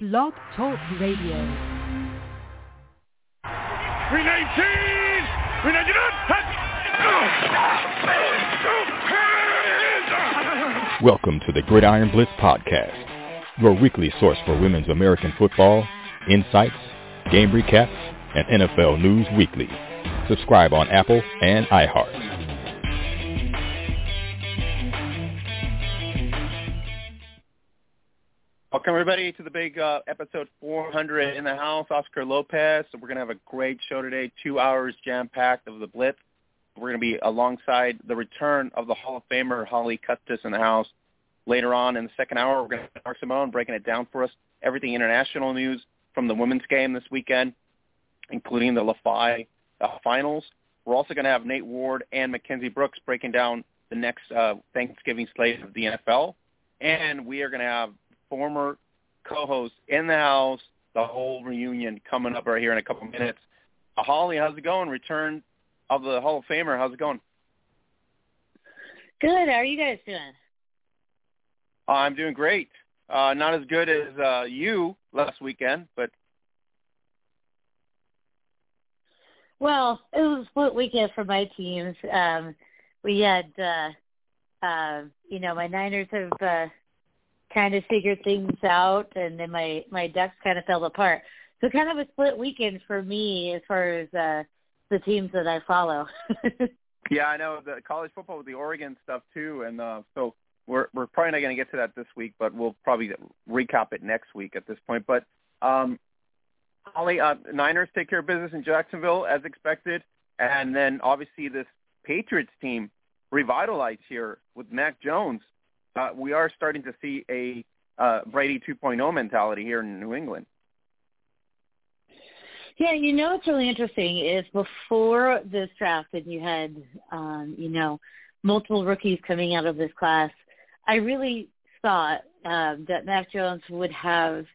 Blog Talk Radio. Renee Cheese! Renee, get up! Welcome to the Gridiron Blitz Podcast, your weekly source for women's American football, insights, game recaps, and NFL news weekly. Subscribe on Apple and iHeart. Welcome everybody to the big uh, episode 400 in the house. Oscar Lopez. So we're gonna have a great show today. Two hours jam packed of the Blitz. We're gonna be alongside the return of the Hall of Famer Holly Custis in the house. Later on in the second hour, we're gonna have Mark Simon breaking it down for us. Everything international news from the women's game this weekend, including the LaFi uh, finals. We're also gonna have Nate Ward and Mackenzie Brooks breaking down the next uh, Thanksgiving slate of the NFL. And we are going to have former co-host in the house, the whole reunion coming up right here in a couple minutes. Uh, Holly, how's it going? Return of the Hall of Famer. How's it going? Good. How are you guys doing? Uh, I'm doing great. Uh, not as good as uh, you last weekend, but well, it was a split weekend for my teams. Um, we had, uh, uh, you know, my Niners have uh, kind of figured things out, and then my my Ducks kind of fell apart. So kind of a split weekend for me as far as uh, the teams that I follow. yeah, I know the college football with the Oregon stuff too, and uh, so we're we're probably not going to get to that this week, but we'll probably recap it next week at this point. But um, Holly, uh, Niners take care of business in Jacksonville as expected, and then obviously this Patriots team revitalized here with Mac Jones uh, we are starting to see a uh, Brady 2.0 mentality here in New England. Yeah, you know what's really interesting is before this draft and you had, um, you know, multiple rookies coming out of this class, I really thought um, that Mac Jones would have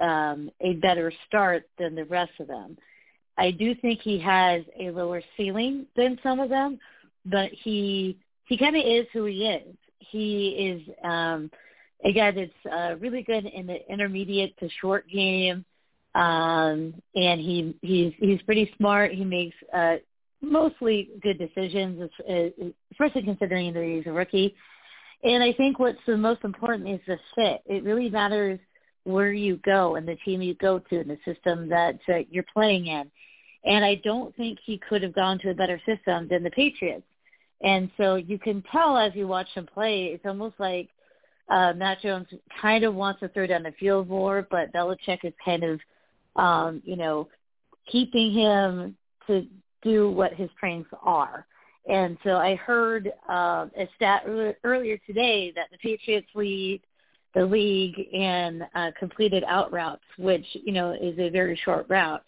um, a better start than the rest of them. I do think he has a lower ceiling than some of them, but he he kind of is who he is he is um, a guy that's uh, really good in the intermediate to short game, um, and he he's he's pretty smart. He makes uh, mostly good decisions, especially considering that he's a rookie. And I think what's the most important is the fit. It really matters where you go and the team you go to and the system that uh, you're playing in. And I don't think he could have gone to a better system than the Patriots. And so you can tell as you watch him play, it's almost like uh, Mac Jones kind of wants to throw down the field more, but Belichick is kind of, um, you know, keeping him to do what his strengths are. And so I heard uh, a stat earlier today that the Patriots lead the league in uh, completed out routes, which you know is a very short route.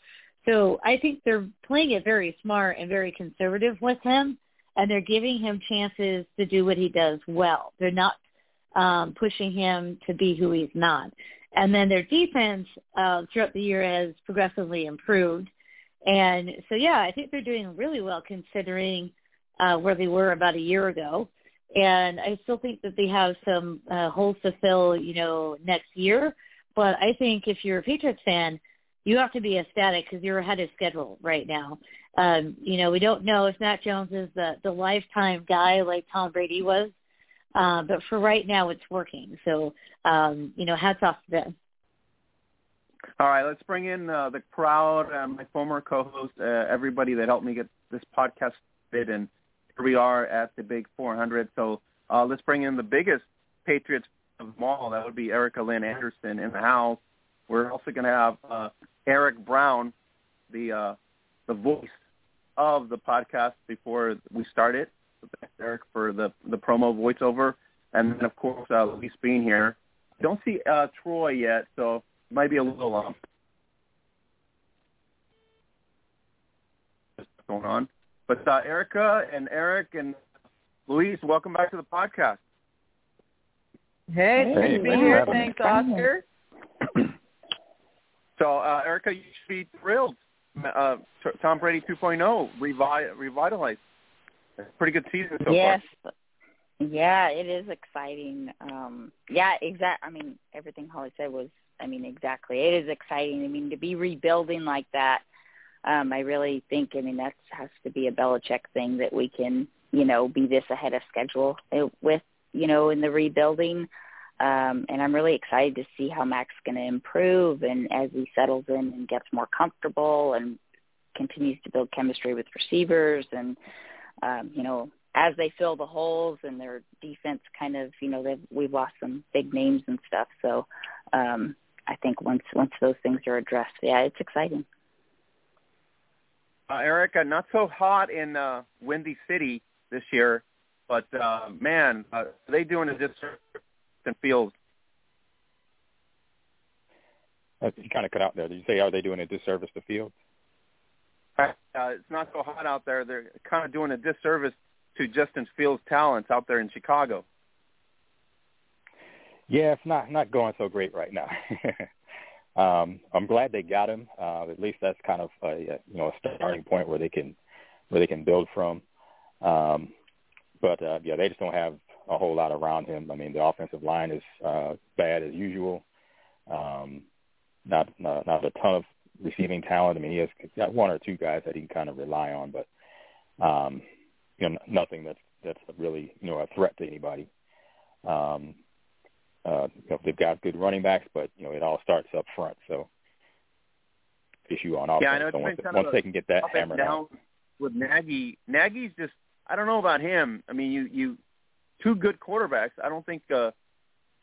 So I think they're playing it very smart and very conservative with him and they're giving him chances to do what he does well. They're not um, pushing him to be who he's not. And then their defense uh, throughout the year has progressively improved. And so, yeah, I think they're doing really well considering uh, where they were about a year ago. And I still think that they have some uh, holes to fill, you know, next year. But I think if you're a Patriots fan, you have to be ecstatic because you're ahead of schedule right now. Um, you know, we don't know if Mac Jones is the the lifetime guy like Tom Brady was, uh, but for right now, it's working. So, um, you know, hats off to them. All right, let's bring in uh, the crowd, uh, my former co-host, uh, everybody that helped me get this podcast fit, and here we are at the big 400. So uh, let's bring in the biggest Patriots of them all. That would be Erica Lynn Anderson in the house. We're also going to have uh, Eric Brown, the uh, the voice of the podcast before we started. Thanks, Eric, for the the promo voiceover, and then of course uh, Louise Bean here. Don't see uh, Troy yet, so it might be a little um, going on. But uh, Erica and Eric and Louise, welcome back to the podcast. Hey, hey to be here. Thanks, Oscar. So, uh, Erica, you should be thrilled uh, Tom Brady 2.0 revi- revitalized. Pretty good season so yes. far. Yeah, it is exciting. Um yeah, exact I mean everything Holly said was I mean exactly. It is exciting. I mean to be rebuilding like that um I really think I mean that has to be a Belichick thing that we can, you know, be this ahead of schedule with, you know, in the rebuilding. Um and I'm really excited to see how Mac's going to improve and as he settles in and gets more comfortable and continues to build chemistry with receivers and um you know as they fill the holes and their defense kind of, you know, they've, we've lost some big names and stuff. So um, I think once once those things are addressed, yeah, it's exciting. Uh, Erica, not so hot in uh, Windy City this year, but uh, man, uh, they doing a disservice in Fields. Uh, you kind of cut out there. Did you say are they doing a disservice to Fields? Uh, it's not so hot out there. They're kind of doing a disservice to Justin Fields' talents out there in Chicago. Yeah, it's not not going so great right now. um, I'm glad they got him. Uh, at least that's kind of a you know a starting point where they can where they can build from. Um, but uh, yeah, they just don't have a whole lot around him. I mean, the offensive line is uh, bad as usual. Um, not, not not a ton of receiving talent. I mean, he has got one or two guys that he can kind of rely on, but um, you know, nothing that's that's really you know a threat to anybody. Um, uh, you know, they've got good running backs, but you know it all starts up front. So issue on offense. Yeah, I know. So once, once they can get that hammered down out. with Nagy, Nagy's just I don't know about him. I mean, you you two good quarterbacks. I don't think uh,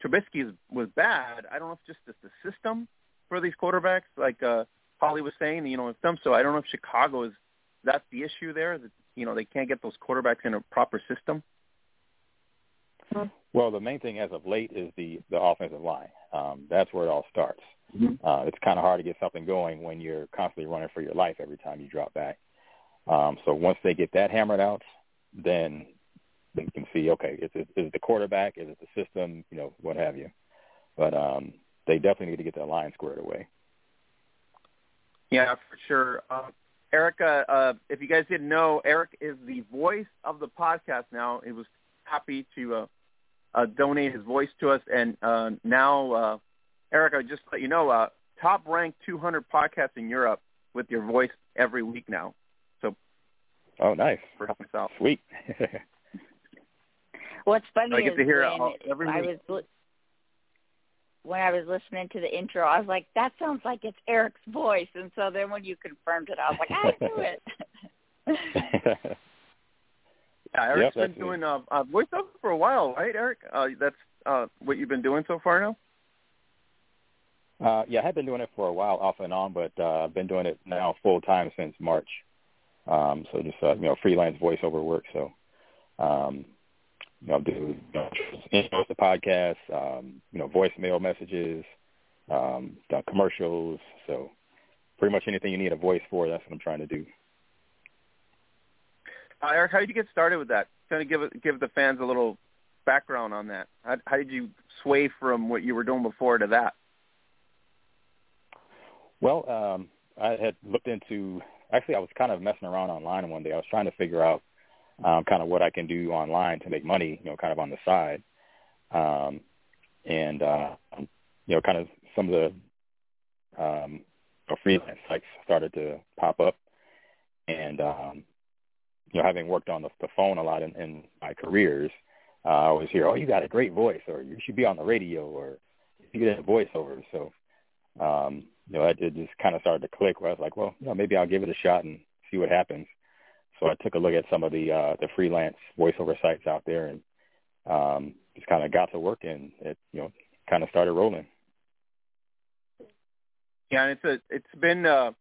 Trubisky was bad. I don't know if just it's the system for these quarterbacks, like uh, Holly was saying. You know, in some. So I don't know if Chicago is that's the issue there. That you know they can't get those quarterbacks in a proper system? Well, the main thing as of late is the the offensive line. Um, that's where it all starts. Mm-hmm. Uh, it's kind of hard to get something going when you're constantly running for your life every time you drop back. Um, so once they get that hammered out, then they can see okay, is it, is it the quarterback, is it the system, you know, what have you. But um, they definitely need to get that line squared away. Yeah, for sure. Um, Erica, uh, if you guys didn't know, Eric is the voice of the podcast now. He was happy to uh, uh, donate his voice to us, and uh, now, uh, Erica, just to let you know, uh, top ranked 200 podcasts in Europe with your voice every week now. So, oh, nice for helping us out. Sweet. What's funny I get is to hear when it every I week. was when I was listening to the intro, I was like, that sounds like it's Eric's voice. And so then when you confirmed it, I was like, I knew it. yeah, Eric's Yep, been doing uh, uh, voiceover for a while, right, Eric? Uh, that's uh, what you've been doing so far now? Uh, yeah, I have been doing it for a while, off and on, but uh, I've been doing it now full time since March. Um, so just uh, you know, freelance voiceover work. So um, you know, do you know, intros to podcasts, um, you know, voicemail messages, um, done commercials. So pretty much anything you need a voice for, that's what I'm trying to do. Uh, Eric, how did you get started with that? Kind of give give the fans a little background on that. How, how did you sway from what you were doing before to that? Well, um, I had looked into. Actually, I was kind of messing around online one day. I was trying to figure out um, kind of what I can do online to make money, you know, kind of on the side. Um, and, uh, you know, kind of some of the um, freelance sites started to pop up. And, um, you know, having worked on the, the phone a lot in, in my careers, uh, I always hear, oh, you got a great voice, or you should be on the radio, or you get a voiceover. So, um, you know, it, it just kind of started to click where I was like, well, you know, maybe I'll give it a shot and see what happens. So I took a look at some of the uh, the freelance voiceover sites out there and um, just kind of got to work and it you know kind of started rolling. Yeah, and it's a it's been uh,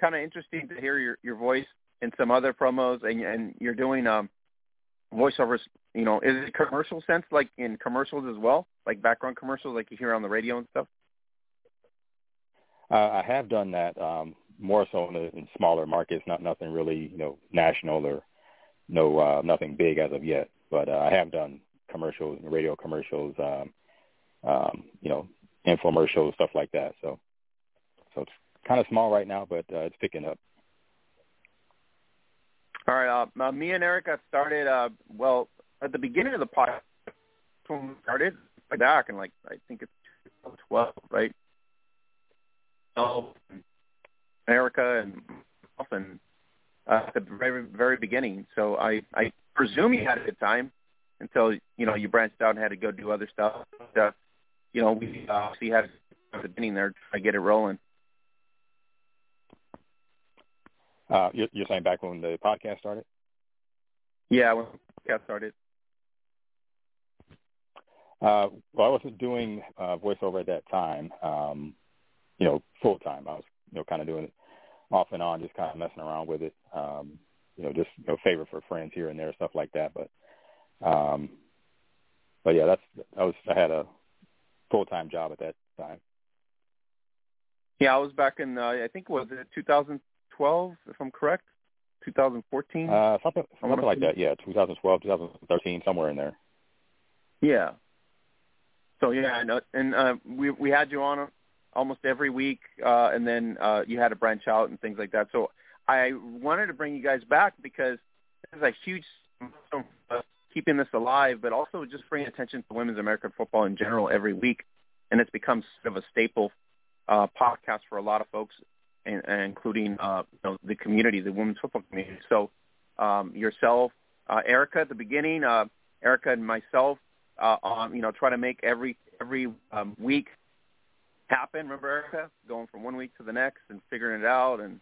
kind of interesting to hear your your voice in some other promos, and and you're doing um voiceovers. You know, is it commercial sense like in commercials as well, like background commercials, like you hear on the radio and stuff? Uh, I have done that um, more so in, the, in smaller markets, not nothing really you know national or no uh, nothing big as of yet. But uh, I have done commercials, radio commercials, um, um, you know, infomercials, stuff like that. So so it's kind of small right now, but uh, it's picking up. All right. Uh, uh, me and Erica started, uh, well, at the beginning of the podcast when we started back in like I think it's 2012, right? So America and often uh, at the very very beginning. So I I presume you had a good time until you know you branched out and had to go do other stuff. But, uh, you know we obviously had at the beginning there to get it rolling. Uh, you're, you're saying back when the podcast started? Yeah, when the podcast started. Uh, well, I wasn't doing uh, voiceover at that time. Um, you know, full time. I was, you know, kind of doing it off and on, just kind of messing around with it. Um, you know, just you know, favor for friends here and there, stuff like that. But, um, but yeah, that's I was I had a full time job at that time. Yeah, I was back in uh, I think was it 2012 if I'm correct, 2014. Uh, something something like that. Yeah, 2012, 2013, somewhere in there. Yeah. So yeah, I know, and uh, we we had you on almost every week, uh, and then uh, you had to branch out and things like that. So I wanted to bring you guys back because is a huge keeping this alive, but also just bringing attention to women's American football in general every week, and it's become sort of a staple uh, podcast for a lot of folks, and, and including uh, you know, the community, the women's football community. So um, yourself, uh, Erica, at the beginning, uh, Erica and myself, uh, on you know try to make every every um, week happen. Remember Erica going from one week to the next and figuring it out and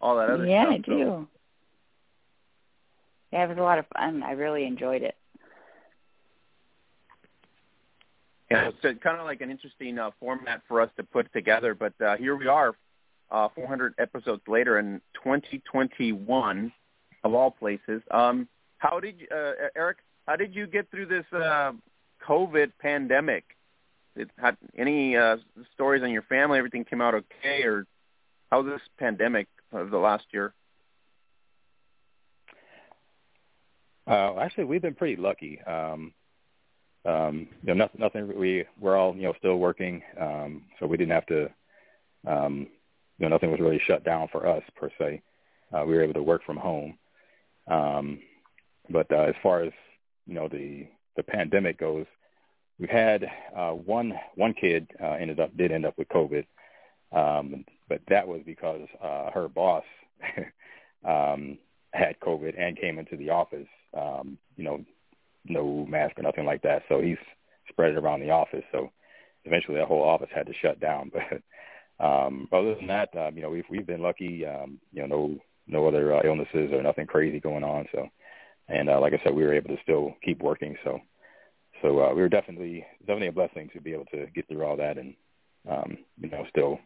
all that other yeah, stuff. Yeah, I do. So, yeah, it was a lot of fun. I really enjoyed it. Yeah, it's kind of like an interesting uh, format for us to put together. But uh, here we are, uh, 400 episodes later in 2021, of all places. Um, how did you, uh, Eric? How did you get through this uh, COVID pandemic? Did, had any uh, stories on your family? Everything came out okay, or how's this pandemic of the last year? Uh, actually, we've been pretty lucky. Um, um, you know, nothing, nothing. We we're all you know still working, um, so we didn't have to. Um, you know, nothing was really shut down for us per se. Uh, we were able to work from home. Um, but uh, as far as you know, the the pandemic goes, we've had uh, one one kid uh, ended up did end up with COVID, um, but that was because uh, her boss um, had COVID and came into the office. Um, you know, no mask or nothing like that. So he's spread it around the office. So eventually, the whole office had to shut down. But um, other than that, um, you know, we've we've been lucky. Um, you know, no no other uh, illnesses or nothing crazy going on. So, and uh, like I said, we were able to still keep working. So, so uh, we were definitely definitely a blessing to be able to get through all that and um, you know still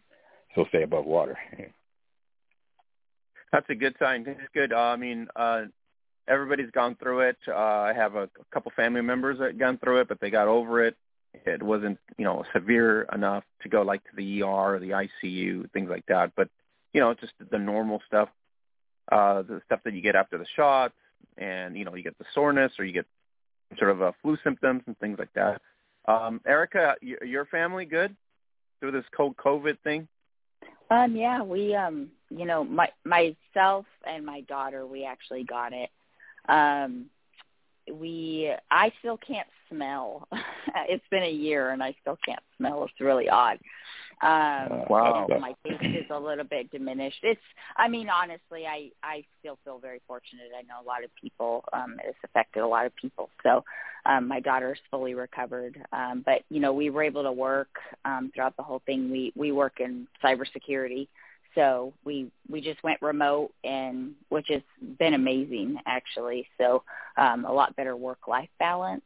still stay above water. That's a good sign. It's good. Uh, I mean, uh, everybody's gone through it. Uh, I have a, a couple family members that gone through it, but they got over it. It wasn't, you know, severe enough to go like to the ER or the ICU, things like that. But you know, just the normal stuff, uh, the stuff that you get after the shots, and you know, you get the soreness or you get sort of uh, flu symptoms and things like that. Um, Erica, your family good through this cold COVID thing? Um, yeah, we um, you know, my myself and my daughter, we actually got it. Um, we I still can't smell. it's been a year and I still can't smell. It's really odd. Um wow. my taste is a little bit diminished. It's I mean honestly I I still feel very fortunate. I know a lot of people um it's affected a lot of people. So um my daughter's fully recovered. Um but you know we were able to work um throughout the whole thing. We we work in cybersecurity so we we just went remote and which has been amazing actually so um a lot better work life balance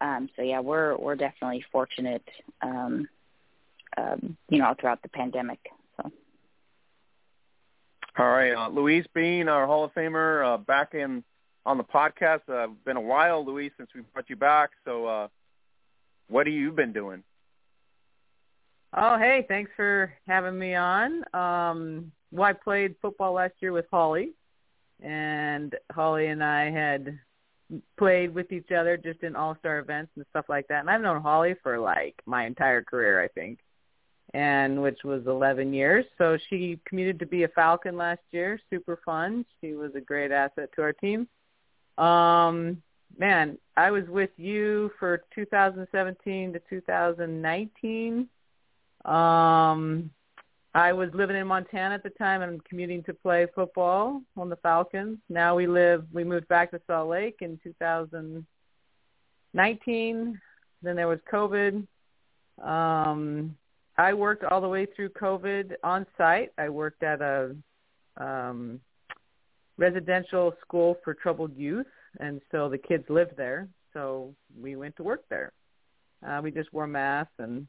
um so yeah we're we're definitely fortunate um um you know throughout the pandemic so all right uh, louise bean our hall of famer uh, back in on the podcast uh been a while louise since we brought you back so uh what have you been doing Oh, hey, thanks for having me on. Um, well, I played football last year with Holly, and Holly and I had played with each other just in all-star events and stuff like that. And I've known Holly for like my entire career, I think, and which was 11 years. So she commuted to be a Falcon last year. Super fun. She was a great asset to our team. Um, man, I was with you for 2017 to 2019. Um, I was living in Montana at the time and commuting to play football on the Falcons. Now we live, we moved back to Salt Lake in 2019. Then there was COVID. Um, I worked all the way through COVID on site. I worked at a um, residential school for troubled youth, and so the kids lived there. So we went to work there. Uh, we just wore masks and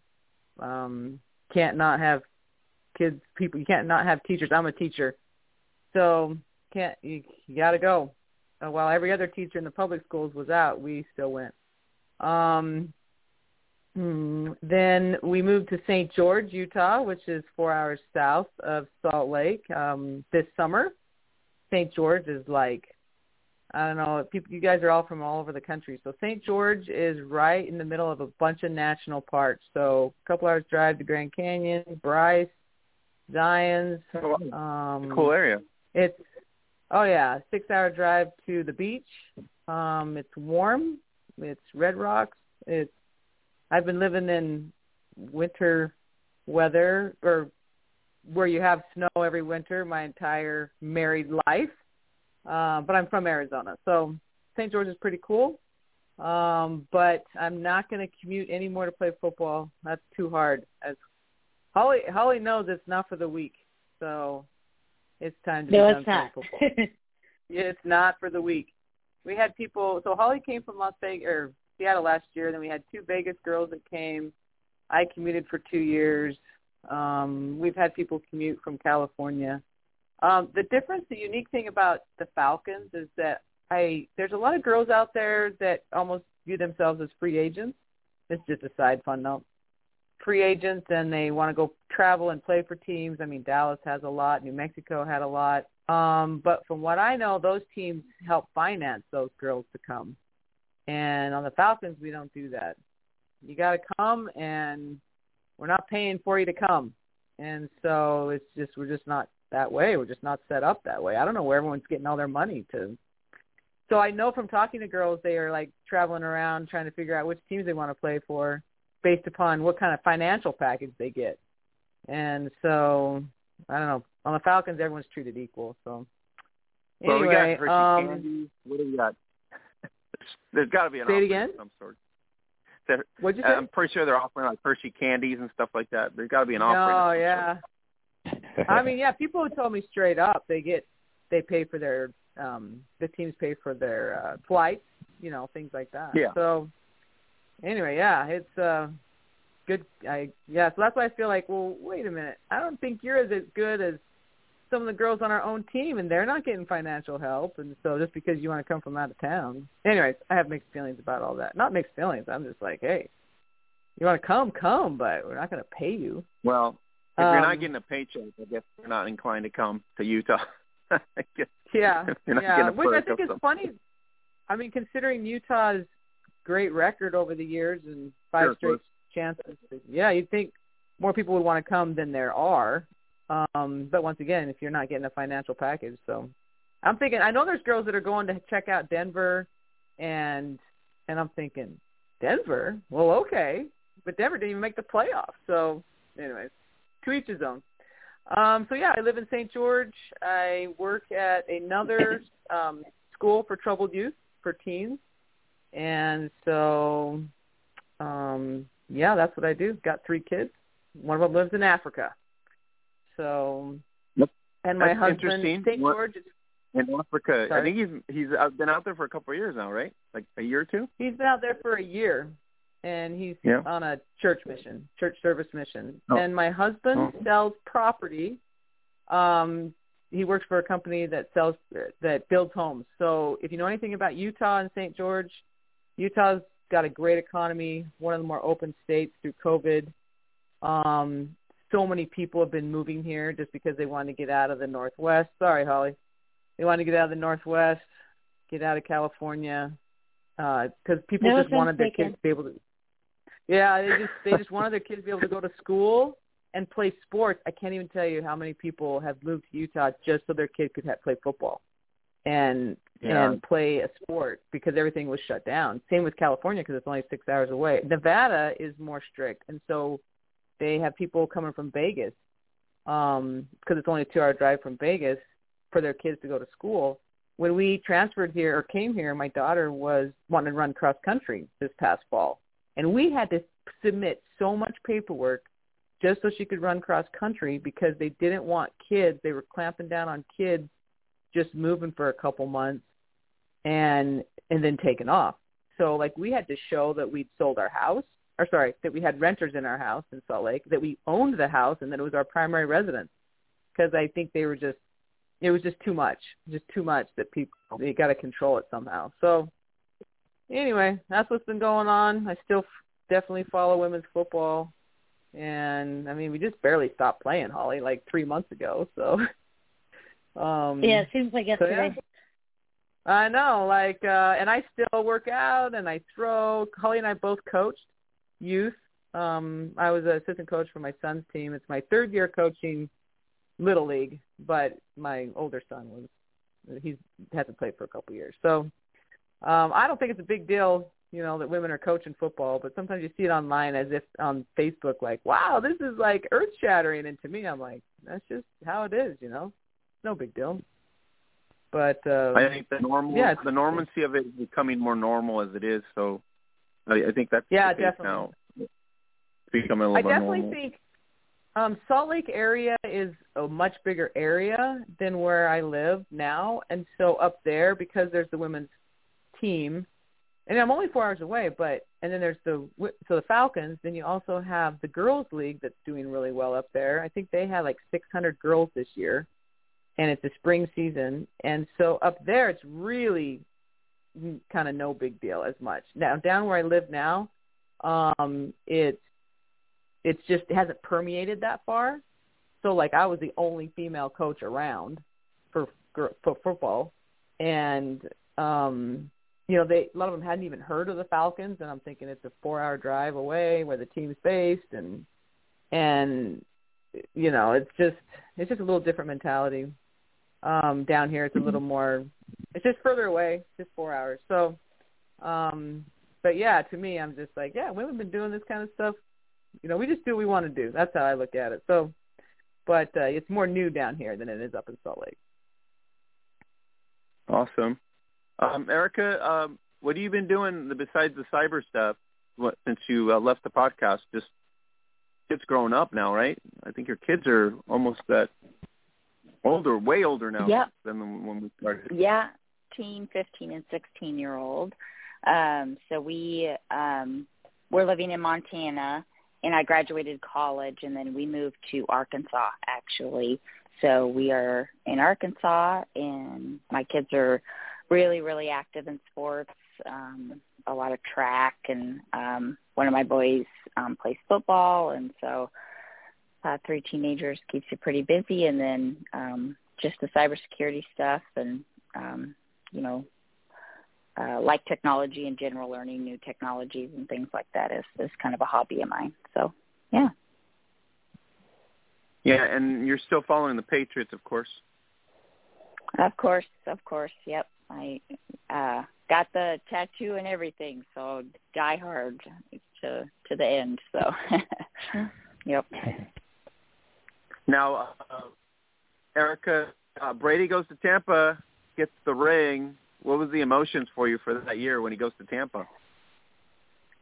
um, can't not have kids people you can't not have teachers i'm a teacher so can't you, you got to go uh, while every other teacher in the public schools was out we still went um hmm, then we moved to st george utah which is four hours south of salt lake um this summer st george is like I don't know. People, you guys are all from all over the country. So St. George is right in the middle of a bunch of national parks. So a couple hours drive to Grand Canyon, Bryce, Zion's. Oh, Um, cool area. It's oh yeah, six hour drive to the beach. Um, it's warm. It's Red Rocks. It's I've been living in winter weather or where you have snow every winter my entire married life. Uh, but I'm from Arizona, so St. George is pretty cool. Um, but I'm not going to commute anymore to play football. That's too hard. As Holly Holly knows it's not for the weak. So it's time to No, be it's done not. playing football. it's not for the weak. We had people. So Holly came from Las Vegas or Seattle last year. Then we had two Vegas girls that came. I commuted for two years. Um, we've had people commute from California. Um, the difference, the unique thing about the Falcons is that I there's a lot of girls out there that almost view themselves as free agents. It's just a side fun note. Free agents and they want to go travel and play for teams. I mean, Dallas has a lot. New Mexico had a lot. Um, but from what I know, those teams help finance those girls to come. And on the Falcons, we don't do that. You got to come, and we're not paying for you to come. And so it's just we're just not that way. We're just not set up that way. I don't know where everyone's getting all their money to. So I know from talking to girls, they are like traveling around trying to figure out which teams they want to play for, based upon what kind of financial package they get. And so I don't know. On the Falcons, everyone's treated equal. So Well, we anyway, got um, candy. What do we got? There's got to be an Say it again? of some sort. What'd you say? I'm pretty sure they're offering like Hershey candies and stuff like that. There's got to be an offering. of some yeah. I mean, yeah, people have told me straight up they get they pay for their um the teams pay for their uh flights, you know, things like that. Yeah. So anyway, yeah, it's uh good I yeah, so that's why I feel like, well, wait a minute. I don't think you're as good as some of the girls on our own team and they're not getting financial help and so just because you want to come from out of town. Anyways, I have mixed feelings about all that. Not mixed feelings. I'm just like, hey, you want to come, come, but we're not going to pay you. Well, if you're Um, not getting a paycheck, I guess you're not inclined to come to Utah. I Yeah, yeah. Which I think is some- funny. I mean, considering Utah's great record over the years and five Sure, straight chances, yeah, you'd think more people would want to come than there are. Um, but once again, if you're not getting a financial package, so I'm thinking. I know there's girls that are going to check out Denver, and and I'm thinking Denver. Well, okay, but Denver didn't even make the playoffs. So, anyways, to each his own. Um, so yeah, I live in St. George. I work at another um, school for troubled youth for teens, and so um, yeah, that's what I do. Got three kids. One of them lives in Africa. So, Yep. and my That's husband. St. George, is, in Africa, I think he's he's been out there for a couple of years now, right? Like a year or two. he's been out there for a year, and he's Yeah. on a church mission, church service mission. Oh. And my husband Oh. sells property. Um, he works for a company that sells that builds homes. So if you know anything about Utah and St. George, Utah's got a great economy, one of the more open states through COVID. Um, so many people have been moving here just because they want to get out of the Northwest. Sorry, Holly. They want to get out of the Northwest, get out of California, uh, because people No just wanted their taken. kids to be able to. Yeah, they just they just wanted their kids to be able to go to school and play sports. I can't even tell you how many people have moved to Utah just so their kid could have, play football. and Yeah. and play a sport because everything was shut down. Same with California because it's only six hours away. Nevada is more strict, and so they have people coming from Vegas um because it's only a two hour drive from Vegas for their kids to go to school. When we transferred here or came here, my daughter was wanting to run cross country this past fall, and we had to submit so much paperwork just so she could run cross country because they didn't want kids. They were clamping down on kids just moving for a couple months and and then taking off. So like we had to show that we'd sold our house, or sorry, that we had renters in our house in Salt Lake, that we owned the house, and that it was our primary residence. Because I think they were just, it was just too much, just too much that people they got to control it somehow. So anyway, that's what's been going on. I still f- definitely follow women's football, and I mean we just barely stopped playing Holly like three months ago. So um Yeah, it seems like so, yesterday. yeah. I know, like, uh, and I still work out and I throw. Holly and I both coached youth. Um, I was an assistant coach for my son's team. It's my third year coaching little league, but my older son was he's hasn't played for a couple years. So um, I don't think it's a big deal, you know, that women are coaching football. But sometimes you see it online as if on Facebook, like, wow, this is like earth shattering. And to me, I'm like, that's just how it is, you know. No big deal. But uh, I think the normal, yeah, the normancy of it is becoming more normal as it is. So I, I think that's Yeah, the definitely. now. It's becoming a little more I definitely normal. think um Salt Lake area is a much bigger area than where I live now, and so up there because there's the women's team, and I'm only four hours away, but and then there's the so the Falcons. Then you also have the girls' league that's doing really well up there. I think they had like 600 girls this year, and it's a spring season, and so up there it's really kind of no big deal as much. Now down where I live now, um, it's it's just it hasn't permeated that far. So like I was the only female coach around for for football, and um, you know they a lot of them hadn't even heard of the Falcons, and I'm thinking it's a four hour drive away where the team's based, and and you know it's just it's just a little different mentality. Um, down here it's a little more it's just further away, just four hours. So, um, but yeah, to me, I'm just like, yeah, women have been doing this kind of stuff you know, we just do what we want to do. That's how I look at it. So, but uh, it's more new down here than it is up in Salt Lake. Awesome. Um, Erica, um, what have you been doing besides the cyber stuff what, since you uh, left the podcast? Just kids growing up now, right? I think your kids are almost that older, way older now Yep. than when we started. Yeah, teen, 15, and 16 year old. Um, so we um, we're living in Montana, and I graduated college, and then we moved to Arkansas actually. So we are in Arkansas, and my kids are really, really active in sports. Um, a lot of track, and um, one of my boys um, plays football, and so uh, three teenagers keeps you pretty busy, and then um, just the cybersecurity stuff, and um, you know, uh, like technology in general, learning new technologies and things like that is is kind of a hobby of mine. So, yeah. Yeah, and you're still following the Patriots, of course. Of course, of course. Yep. I uh got the tattoo and everything, so die hard to to the end. So yep. Now, uh, Erica, uh, Brady goes to Tampa, gets the ring. What was the emotions for you for that year when he goes to Tampa?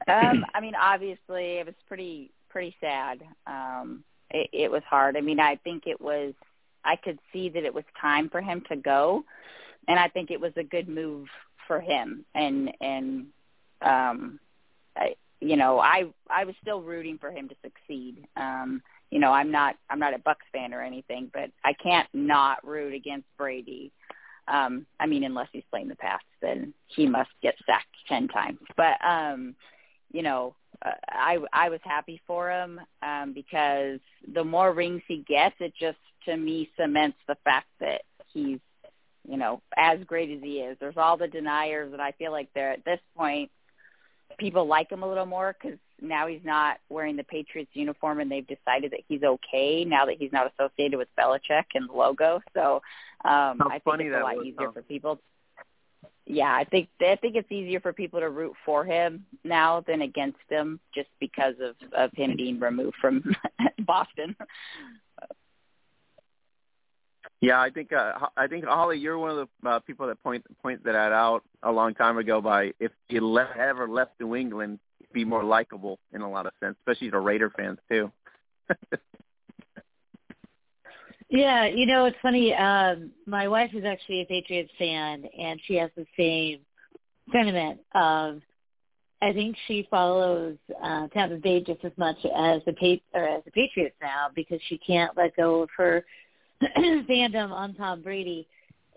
Um, I mean, obviously, it was pretty pretty sad. Um, it, it was hard. I mean, I think it was. I could see that it was time for him to go, and I think it was a good move for him. And and um, I, you know, I I was still rooting for him to succeed. Um, you know, I'm not I'm not a Bucs fan or anything, but I can't not root against Brady. Um, I mean, unless he's playing the Pats, then he must get sacked ten times. But um, you know, uh, I I was happy for him um, because the more rings he gets, it just to me cements the fact that he's you know as great as he is. There's all the deniers, and I feel like they're at this point people like him a little more because now he's not wearing the Patriots uniform, and they've decided that he's okay now that he's not associated with Belichick and the logo. So um, I think it's a lot was, easier huh? for people. Yeah, I think I think it's easier for people to root for him now than against him, just because of of him being removed from Boston. Yeah, I think uh, Ho- I think Holly, you're one of the uh, people that point point that out a long time ago. By if he le- ever left New England, he'd be more likable in a lot of sense, especially to Raider fans too. Yeah, you know, it's funny. Um, my wife is actually a Patriots fan, and she has the same sentiment of. I think she follows uh, Tampa Bay just as much as the pa- or as the Patriots now because she can't let go of her fandom on Tom Brady.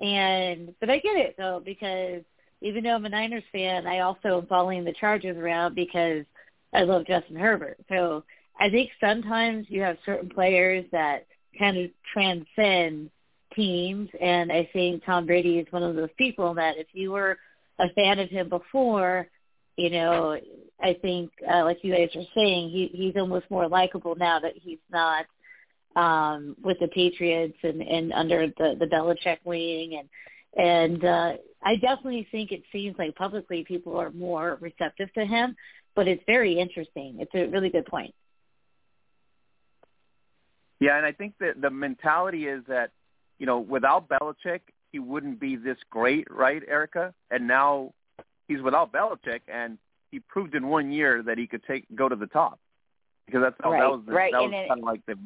And but I get it though because even though I'm a Niners fan, I also am following the Chargers around because I love Justin Herbert. So I think sometimes you have certain players that kind of transcend teams, and I think Tom Brady is one of those people that if you were a fan of him before, you know, I think uh, like you guys are saying, he he's almost more likable now that he's not um with the Patriots and and under the the Belichick wing and and uh I definitely think it seems like publicly people are more receptive to him, but it's very interesting. It's a really good point. Yeah, and I think that the mentality is that, you know, without Belichick, he wouldn't be this great, right, Erica? And now he's without Belichick, and he proved in one year that he could take go to the top. Because that's how Right, that was the, right, that and was it- kind of like the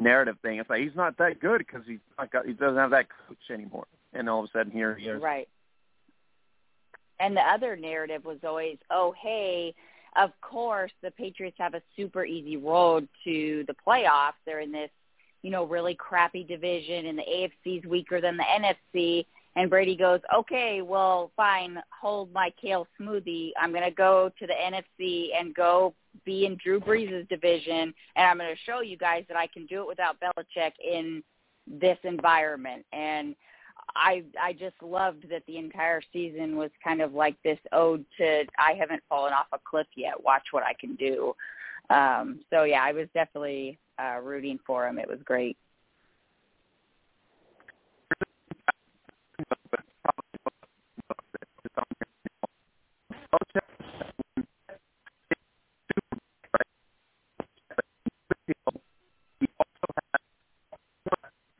narrative thing. It's like he's not that good because he's not got he doesn't have that coach anymore. And all of a sudden here he is. Right. And the other narrative was always, oh, hey, of course the Patriots have a super easy road to the playoffs. They're in this, you know, really crappy division, and the AFC's weaker than the NFC. And Brady goes, okay, well, fine, hold my kale smoothie. I'm going to go to the NFC and go be in Drew Brees' division, and I'm going to show you guys that I can do it without Belichick in this environment. And I I just loved that the entire season was kind of like this ode to I haven't fallen off a cliff yet. Watch what I can do. Um, so yeah, I was definitely uh, rooting for him. It was great.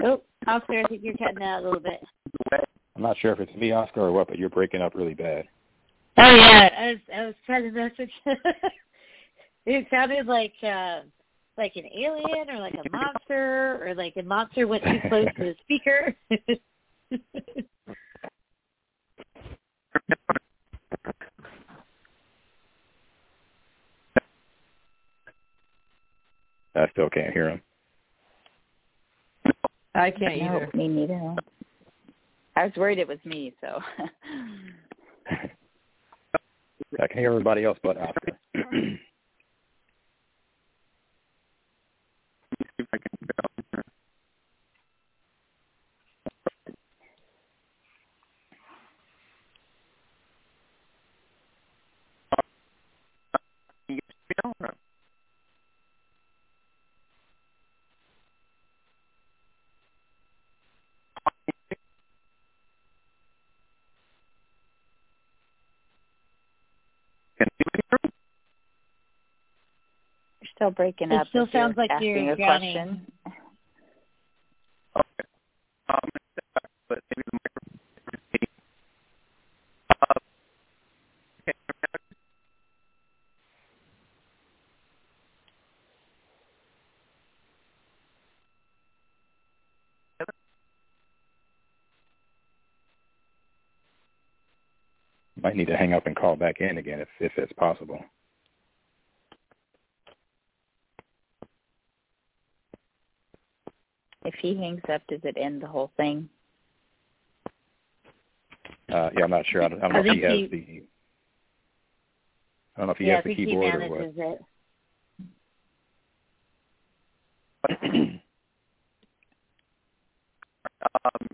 Oh, Oscar, I think you're cutting out a little bit. I'm not sure if it's me, Oscar, or what, but you're breaking up really bad. Oh yeah, I was I was trying to message. it sounded like uh like an alien or like a monster or like a monster went too close to the speaker. I still can't hear him. I can't No, either. me neither. I was worried it was me, so I can hear everybody else but Oscar. still breaking It up. still if you're sounds like you're a drowning. question. Um, but maybe the microphone. Uh, okay. Might need to hang up and call back in again if if it's possible. If he hangs up, does it end the whole thing? Uh, yeah, I'm not sure. I don't, I don't I know if he has he- the. I don't know if he yeah, has the keyboard or what. Um,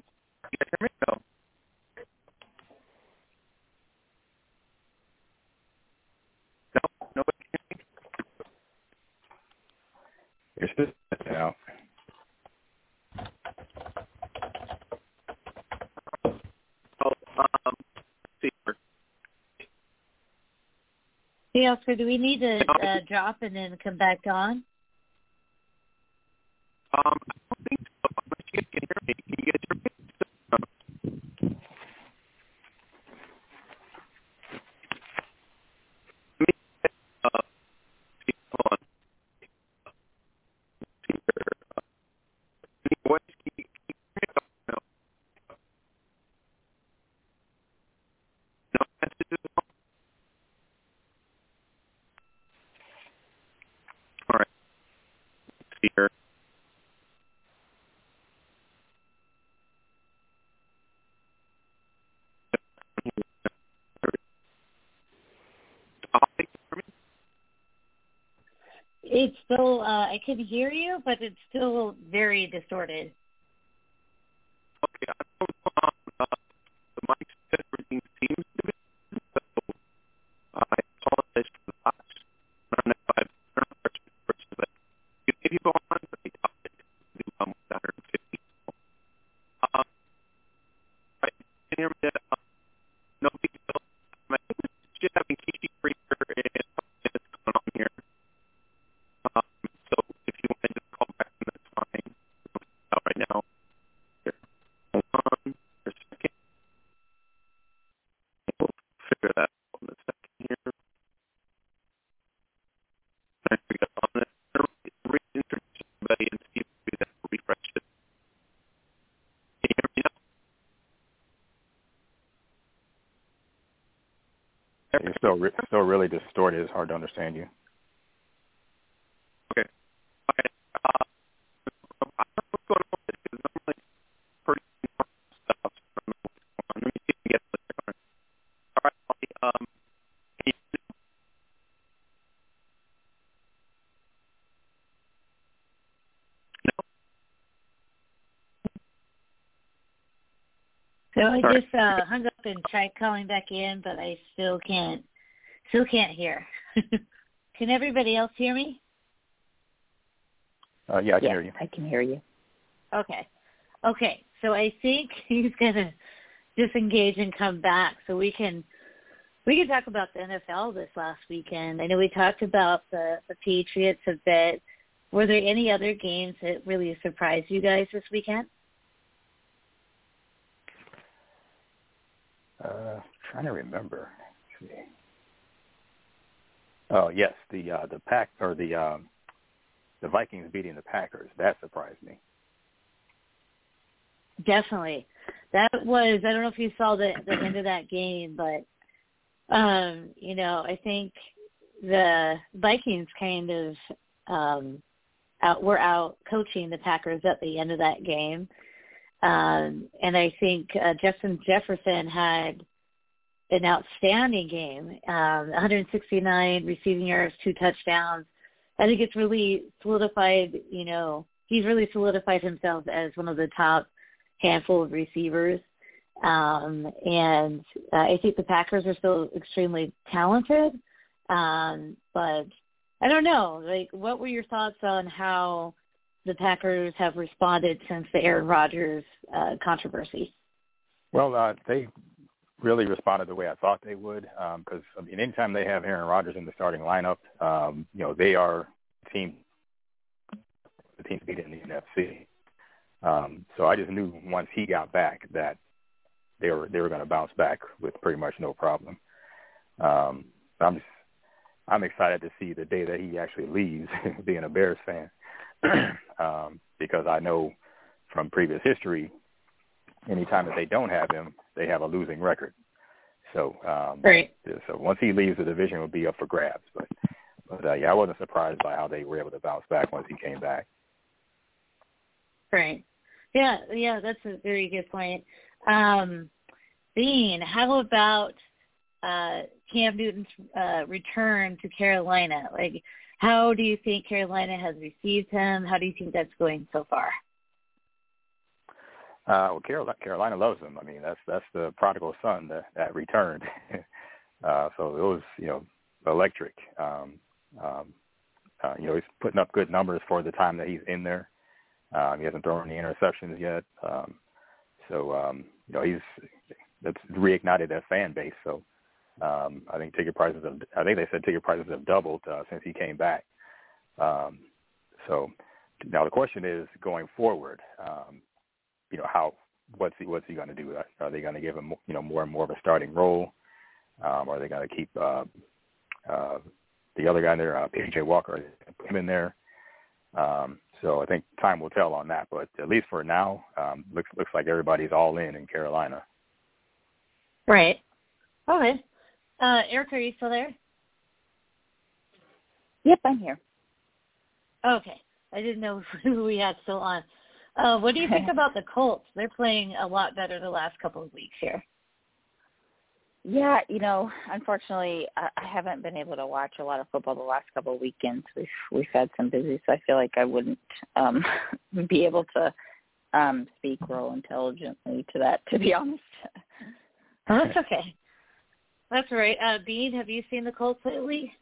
you guys hear me? No. No, nobody can me? You're still out. Oh, um, see, Hey, Oscar, do we need to uh, drop and then come back on? Um, I don't think so. Unless you guys can hear me. Can you guys hear me? Let me, uh, see, hold on. Speaker, uh, any voice? Can you, can you hear me? No. No messages? All right. Speaker. Uh, can you hear me? It's still, uh, I can hear you, but it's still very distorted. Okay, I don't know um, uh, the mic said everything seems to be, so uh, I apologize for the box. I don't know if I've turned on first, first, but you maybe go on, but they talk it do um, with 150 people. Um, right, can you hear me? Uh, no big deal. Um, I think we're just having Kishi Breaker and it's going on here. Um, so if you want to just call back, then that's fine. Out right now. Here. Hold on for a second. We'll figure that out in a second here. There we go. I'm going to reintroduce everybody and see if we can refresh it. Can you hear me now? You're still re- still really distorted. It's hard to understand you. Okay. Okay. Uh, I don't know what's going on with this because normally it's pretty normal stuff. I don't know what's going on. Let me see if we can get this going. All right, Molly, um, can you? So I just uh, hung up and tried calling back in, but I still can't, still can't hear. can everybody else hear me? Uh, yeah, I can yeah, hear you. I can hear you. Okay. Okay. So I think he's gonna disengage and come back so we can we can talk about the NFL this last weekend. I know we talked about the, the Patriots a bit. Were there any other games that really surprised you guys this weekend? Uh, trying to remember. Oh yes, the uh, the pack or the um, the Vikings beating the Packers. That surprised me. Definitely. That was I don't know if you saw the the end of that game, but um, you know, I think the Vikings kind of um out were out coaching the Packers at the end of that game. Um and I think uh, Justin Jefferson had an outstanding game. Um 169 receiving yards, two touchdowns. I think it's really solidified, you know, he's really solidified himself as one of the top handful of receivers. Um, and uh, I think the Packers are still extremely talented. Um, but I don't know, like, what were your thoughts on how the Packers have responded since the Aaron Rodgers uh, controversy? Well, uh, they really responded the way I thought they would because I mean, anytime they have Aaron Rodgers in the starting lineup, um, you know they are team the team beat in the NFC. Um, so I just knew once he got back that they were they were going to bounce back with pretty much no problem. Um, I'm just I'm excited to see the day that he actually leaves, being a Bears fan, um, because I know from previous history, anytime that they don't have him, they have a losing record. So, um, Right. so once he leaves, the division will be up for grabs. But, but uh, yeah, I wasn't surprised by how they were able to bounce back once he came back. Right. Yeah, yeah, that's a very good point. Um, Bean, how about uh, Cam Newton's uh, return to Carolina? Like, how do you think Carolina has received him? How do you think that's going so far? Uh, well, Carolina, Carolina loves him. I mean, that's that's the prodigal son that that returned. uh, so it was you know electric. Um, um, Uh, you know, he's putting up good numbers for the time that he's in there. Um, he hasn't thrown any interceptions yet. Um, so, um, you know, he's that's reignited that fan base. So um, I think ticket prices have, I think they said ticket prices have doubled uh, since he came back. Um, so now the question is going forward, um, you know, how, what's he, what's he going to do? Are they going to give him, you know, more and more of a starting role? Um, are they going to keep uh, uh, the other guy there, uh, PJ Walker, put him in there? Um, so I think time will tell on that. But at least for now, um, looks looks like everybody's all in in Carolina. Right. Okay. Uh, Erica, are you still there? Yep, I'm here. Okay. I didn't know who we had still on. Uh, what do you think about the Colts? They're playing a lot better the last couple of weeks here. Yeah, you know, unfortunately, I, I haven't been able to watch a lot of football the last couple of weekends. We've we've had some busy, so I feel like I wouldn't um be able to um speak real intelligently to that. To be honest. Oh, that's okay. That's all right. Uh, Bean, have you seen the Colts lately?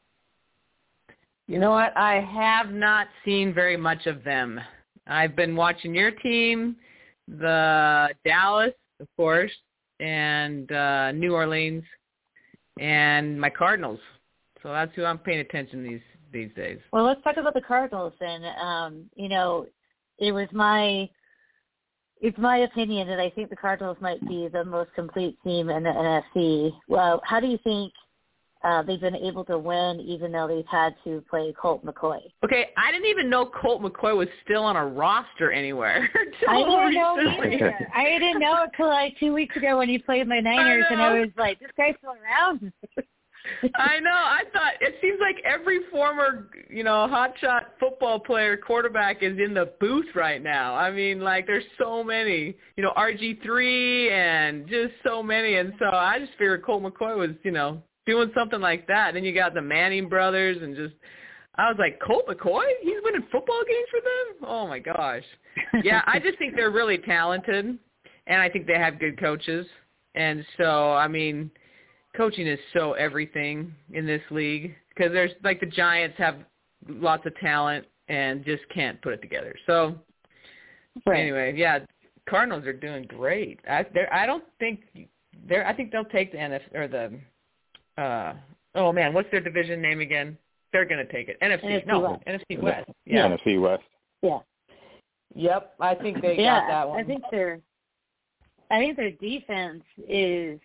You know what? I have not seen very much of them. I've been watching your team, the Dallas, of course, and uh, New Orleans, and my Cardinals. So that's who I'm paying attention these these days. Well, let's talk about the Cardinals. And um, you know, it was my it's my opinion that I think the Cardinals might be the most complete team in the NFC. Well, how do you think uh, they've been able to win even though they've had to play Colt McCoy? Okay, I didn't even know Colt McCoy was still on a roster anywhere. I didn't know recently. either. I didn't know it till like two weeks ago when he played my Niners, and I was like, this guy's still around. I know. I thought it seems like every former, you know, hotshot football player, quarterback is in the booth right now. I mean, like there's so many, you know, RG three and just so many, and so I just figured Colt McCoy was, you know, doing something like that. Then you got the Manning brothers, and just I was like, Colt McCoy, he's winning football games for them. Oh my gosh. Yeah, I just think they're really talented, and I think they have good coaches, and so I mean coaching is so everything in this league because there's like the Giants have lots of talent and just can't put it together. So Right. anyway, yeah, Cardinals are doing great. I they're, I don't think they're I think they'll take the NF or the uh oh man, what's their division name again? They're going to take it. NFC. NFC no, West. NFC West. Yeah. NFC West. Yeah. Yep, I think they yeah, got that one. I think their I think their defense is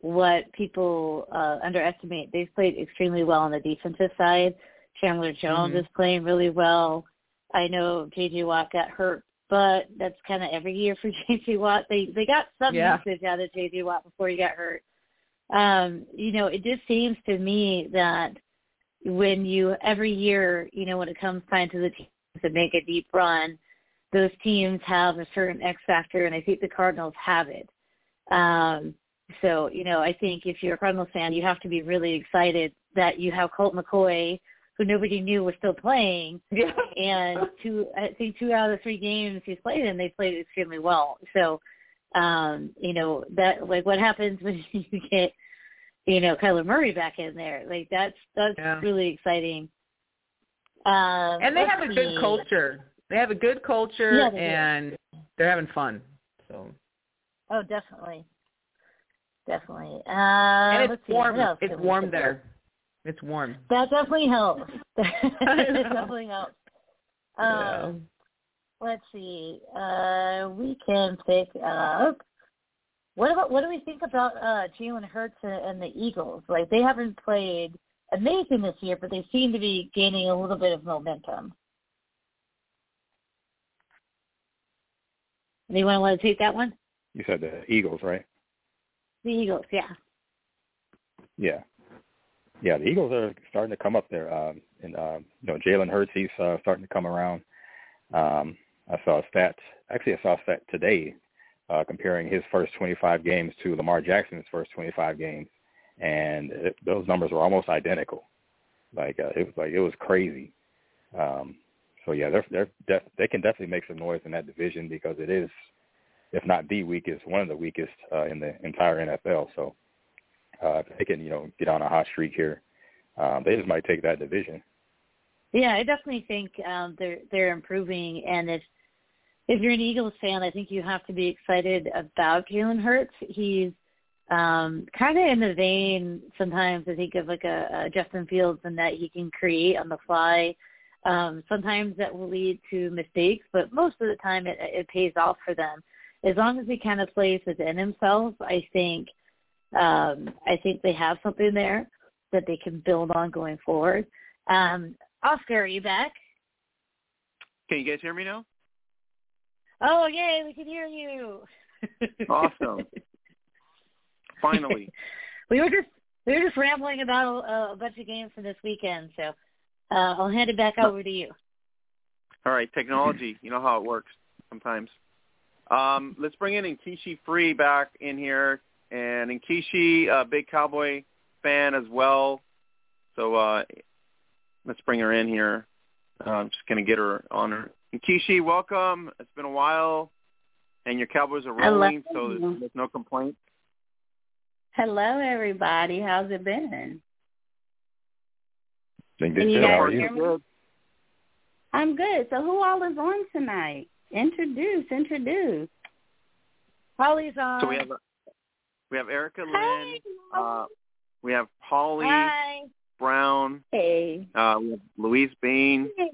what people uh, underestimate. They've played extremely well on the defensive side. Chandler Jones Mhm. is playing really well. I know JJ Watt got hurt, but that's kind of every year for JJ Watt. They they got some Yeah. usage out of JJ Watt before he got hurt. Um, you know, it just seems to me that when you every year, you know, when it comes time to the teams to make a deep run, those teams have a certain X factor, and I think the Cardinals have it. Um, so, you know, I think if you're a Cardinals fan, you have to be really excited that you have Colt McCoy, who nobody knew was still playing, and two, I think two out of the three games he's played in, they played extremely well. So, um, you know, that like what happens when you get, you know, Kyler Murray back in there? Like that's that's Yeah. really exciting. Um, and they have a good culture. They have a good culture Yeah, they do. and they're having fun. So Oh, definitely, definitely. Uh, and it's warm. It's warm there. It's warm. That definitely helps. know. definitely helps. Yeah. Um, let's see. Uh, we can pick up. What about what do we think about uh, Jalen Hurts and, and the Eagles? Like they haven't played amazing this year, but they seem to be gaining a little bit of momentum. Anyone want to take that one? You said the Eagles, right? The Eagles, yeah. Yeah. Yeah, the Eagles are starting to come up there. Um, and um, you know, Jalen Hurts, he's uh, starting to come around. Um, I saw a stat. Actually, I saw a stat today uh, comparing his first 25 games to Lamar Jackson's first 25 games, and it, those numbers were almost identical. Like uh, it was like it was crazy. Um, so yeah, they're they're def- they can definitely make some noise in that division because it is, if not the weakest, one of the weakest uh, in the entire NFL. So uh, if they can you know get on a hot streak here, um, they just might take that division. Yeah, I definitely think um, they're they're improving, and if if you're an Eagles fan, I think you have to be excited about Jalen Hurts. He's um, kind of in the vein sometimes I think of like a, a Justin Fields and that he can create on the fly. Um, sometimes that will lead to mistakes, but most of the time it, it pays off for them. As long as he kind of plays within himself, I think um, I think they have something there that they can build on going forward. Um, Oscar, are you back? Can you guys hear me now? Oh, yay, we can hear you. Awesome. Finally. we were just we were just rambling about a, a bunch of games from this weekend, so uh, I'll hand it back over to you. All right, technology. You know how it works sometimes. Um, let's bring in Nkeshi Free back in here, and Nkeshi, a big Cowboy fan as well. So uh, let's bring her in here. Uh, I'm just going to get her on her. Nkeshi, welcome. It's been a while, and your Cowboys are rolling, so there's, there's no complaints. Hello, everybody. How's it been? Been Can you. How guys are hear you? me? I'm good. So who all is on tonight? Introduce, introduce. Holly's on. So we have we have Erica Lynn. Hey. Uh, we have Holly Hi. Brown. Hey. Uh, Louise Bean Hey.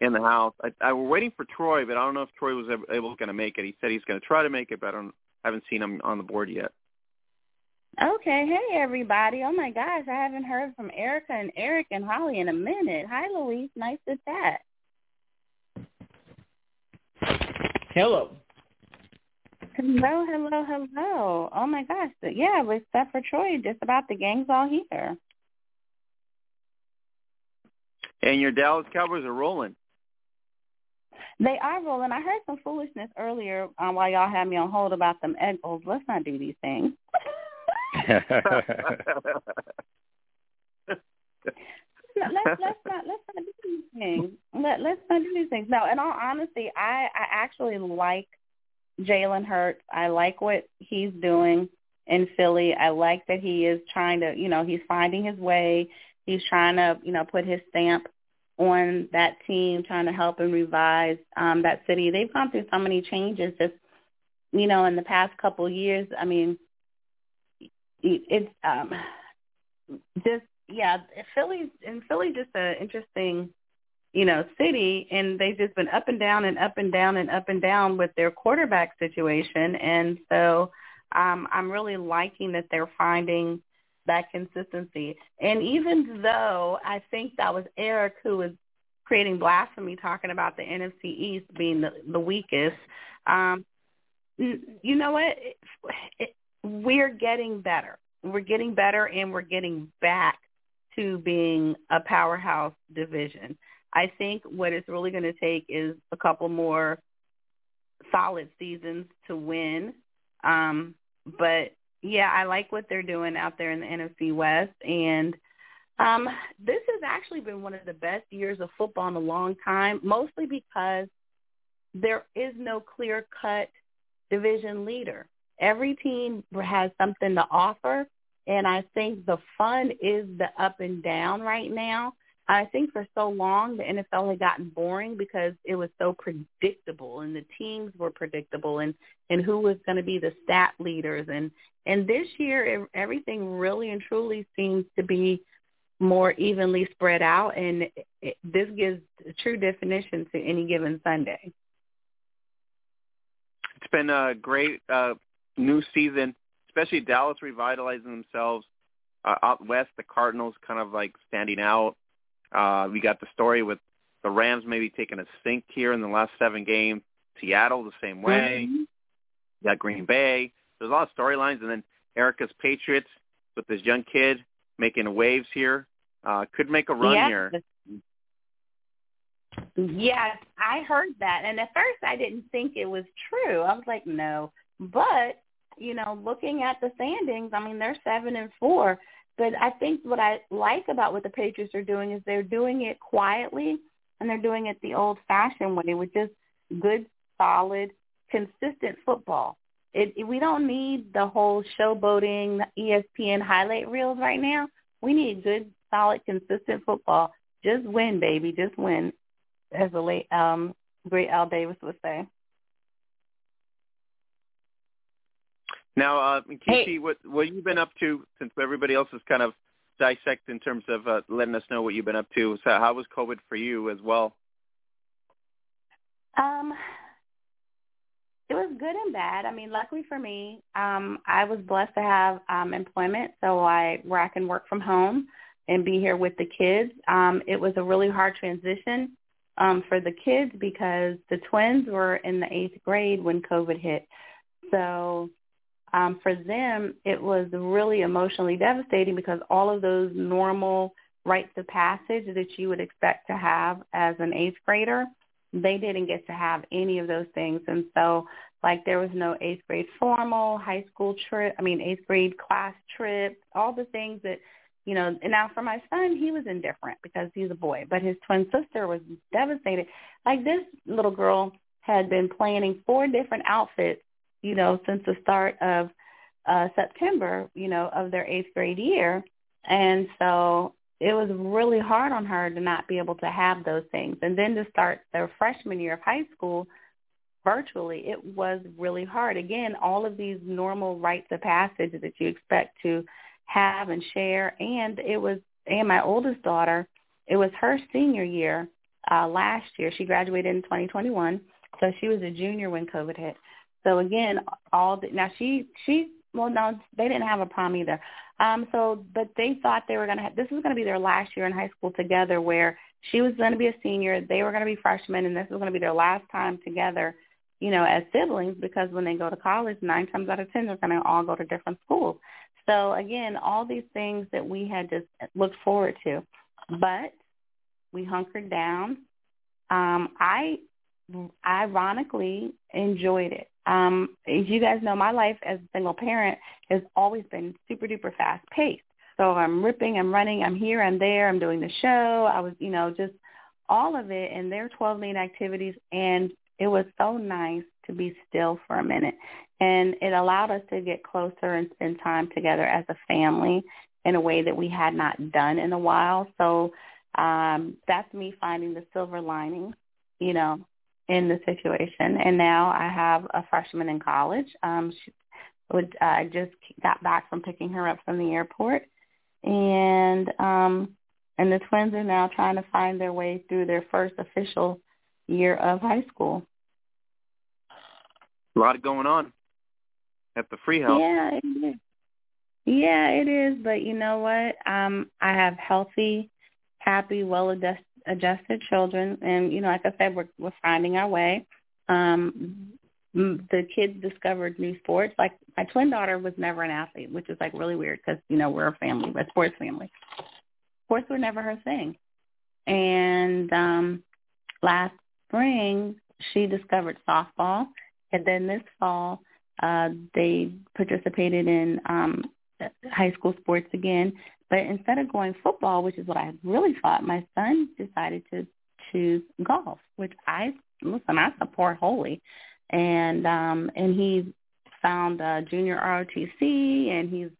in the house. I, I we're waiting for Troy, but I don't know if Troy was able, able going to make it. He said he's going to try to make it, but I don't haven't seen him on the board yet. Okay. Hey, everybody. Oh, my gosh. I haven't heard from Erica and Eric and Holly in a minute. Hi, Louise. Nice to chat. Hello. Hello, hello, hello. Oh, my gosh. Yeah, except for Troy, just about the gang's all here. And your Dallas Cowboys are rolling. They are rolling. I heard some foolishness earlier um, while y'all had me on hold about them egg bowls. Let's not do these things. No, let's let's not let's not do these things. Let let's not do these things. No, in all honesty, I I actually like Jalen Hurts. I like what he's doing in Philly. I like that he is trying to, you know, he's finding his way. He's trying to, you know, put his stamp on that team, trying to help and revise um, that city. They've gone through so many changes just, you know, in the past couple years. I mean, it's um, just yeah, Philly's and Philly's just an interesting, you know, city, and they've just been up and down and up and down and up and down with their quarterback situation, and so um, I'm really liking that they're finding that consistency. And even though I think that was Eric who was creating blasphemy, talking about the NFC East being the, the weakest, um, you know what? It, it, we're getting better. We're getting better, and we're getting back to being a powerhouse division. I think what it's really going to take is a couple more solid seasons to win. Um, but yeah, I like what they're doing out there in the NFC West, and um, this has actually been one of the best years of football in a long time, mostly because there is no clear-cut division leader. Every team has something to offer, and I think the fun is the up and down right now. I think for so long the NFL had gotten boring because it was so predictable and the teams were predictable and and who was going to be the stat leaders and and this year everything really and truly seems to be more evenly spread out and it, this gives a true definition to any given Sunday. It's been a great uh, new season, especially Dallas revitalizing themselves. Uh, out west, the Cardinals kind of like standing out. Uh, we got the story with the Rams maybe taking a sink here in the last seven games. Seattle the same way. Mm-hmm. You got Green Bay. There's a lot of storylines, and then Erica's Patriots with this young kid making waves here. Uh, could make a run Yeah. here. Yes, I heard that. And at first I didn't think it was true. I was like, no. But, you know, looking at the standings, I mean, they're seven and four. But I think what I like about what the Patriots are doing is they're doing it quietly and they're doing it the old fashioned way with just good, solid, consistent football. It, it, we don't need the whole showboating ESPN highlight reels right now. We need good, solid, consistent football just win, baby, just win, as the late um great Al Davis would say. Now, uh, Kishi, Hey. what what you been up to since everybody else is kind of dissect in terms of uh, letting us know what you've been up to? So, how was COVID for you as well? Um, it was good and bad. I mean, luckily for me, um, I was blessed to have um, employment, so I where I can work from home and be here with the kids. Um, it was a really hard transition um, for the kids because the twins were in the eighth grade when COVID hit. So um, for them, it was really emotionally devastating because all of those normal rites of passage that you would expect to have as an eighth grader, they didn't get to have any of those things. And so like there was no eighth grade formal, high school trip, I mean eighth grade class trip, all the things that, you know, and now for my son, he was indifferent because he's a boy, but his twin sister was devastated. Like this little girl had been planning four different outfits, you know, since the start of uh September, you know, of their eighth grade year. And so it was really hard on her to not be able to have those things. And then to start their freshman year of high school virtually, it was really hard. Again, all of these normal rites of passage that you expect to have and share. And it was, and my oldest daughter, it was her senior year uh, last year. She graduated in 2021. So she was a junior when COVID hit. So again, all the, now she, she, well, no, they didn't have a prom either. Um, so, but they thought they were to have, this was to be their last year in high school together where she was to be a senior, they were to be freshmen, and this was to be their last time together, you know, as siblings because when they go to college, nine times out of ten, they're to all go to different schools. So again, all these things that we had just looked forward to, but we hunkered down. Um, I ironically enjoyed it. Um, as you guys know, my life as a single parent has always been super duper fast paced. So I'm ripping, I'm running, I'm here, I'm there, I'm doing the show. I was, you know, just all of it and there are 12 main activities and it was so nice to be still for a minute. And it allowed us to get closer and spend time together as a family in a way that we had not done in a while. So um, that's me finding the silver lining, you know, in the situation. And now I have a freshman in college. Um, she would I just got back from picking her up from the airport, and um, and the twins are now trying to find their way through their first official year of high school. A lot going on at the free house. Yeah, it is. Yeah, it is. But you know what? Um, I have healthy, happy, well adjusted children, and you know, like I said, we're we're finding our way. Um, the kids discovered new sports. Like my twin daughter was never an athlete, which is like really weird because you know we're a family, a sports family. Sports were never her thing, and um, last spring she discovered softball, and then this fall uh, they participated in um, high school sports again. But instead of going football, which is what I really thought, my son decided to choose golf, which I listen, I support wholly. And um and he found a junior ROTC and he's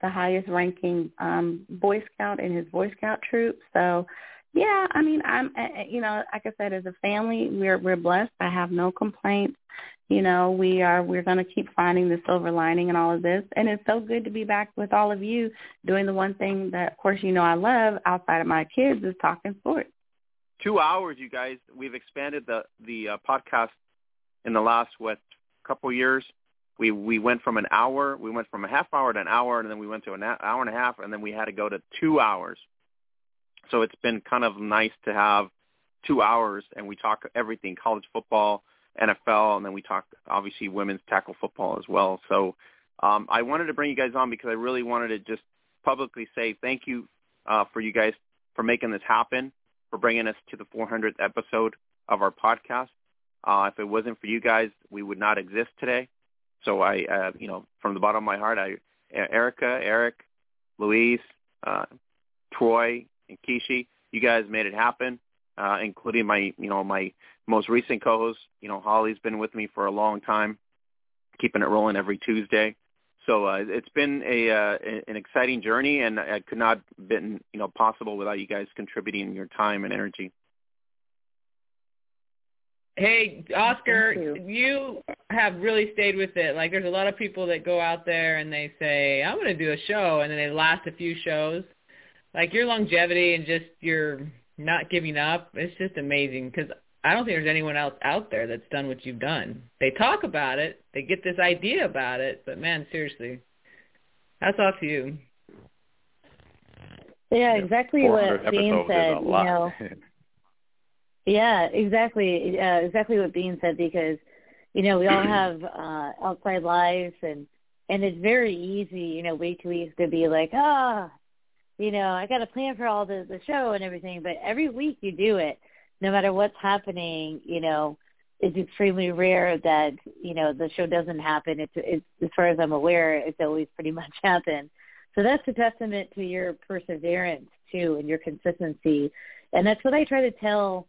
the highest ranking um Boy Scout in his Boy Scout troop. So yeah, I mean, I'm uh, you know, like I said as a family, we're we're blessed. I have no complaints you know we are we're going to keep finding the silver lining in all of this and it's so good to be back with all of you doing the one thing that of course you know i love outside of my kids is talking sports Two hours, you guys. We've expanded the the uh, podcast in the last what couple years. We we went from an hour, we went from a half hour to an hour, and then we went to an hour and a half, and then we had to go to two hours. So it's been kind of nice to have two hours, and we talk everything: college football, NFL, and then we talk obviously women's tackle football as well. So um, I wanted to bring you guys on because I really wanted to just publicly say thank you uh, for you guys for making this happen, for bringing us to the 400th episode of our podcast. Uh, if it wasn't for you guys, we would not exist today. So I, uh, you know, from the bottom of my heart, I, Erica, Eric, Louise, uh, Troy, and Kishi, you guys made it happen, uh, including my, you know, my most recent co-host. You know, Holly's been with me for a long time, keeping it rolling every Tuesday. So uh, it's been a uh, an exciting journey, and it could not have been you know possible without you guys contributing your time and energy. Hey, Oscar, you. you. have really stayed with it. Like, there's a lot of people that go out there and they say, "I'm going to do a show," and then they last a few shows. Like your longevity and just your not giving up, it's just amazing. Because I don't think there's anyone else out there that's done what you've done. They talk about it, they get this idea about it, but man, seriously, that's off to you. Yeah, exactly what Bean said. You know. Yeah, exactly. Uh, exactly what Bean said because, you know, we all have uh, outside lives and and it's very easy, you know, week to week to be like, ah, oh, you know, I got to plan for all the the show and everything. But every week you do it, no matter what's happening, you know, it's extremely rare that you know the show doesn't happen. It's, it's as far as I'm aware, it's always pretty much happened. So that's a testament to your perseverance too and your consistency. And that's what I try to tell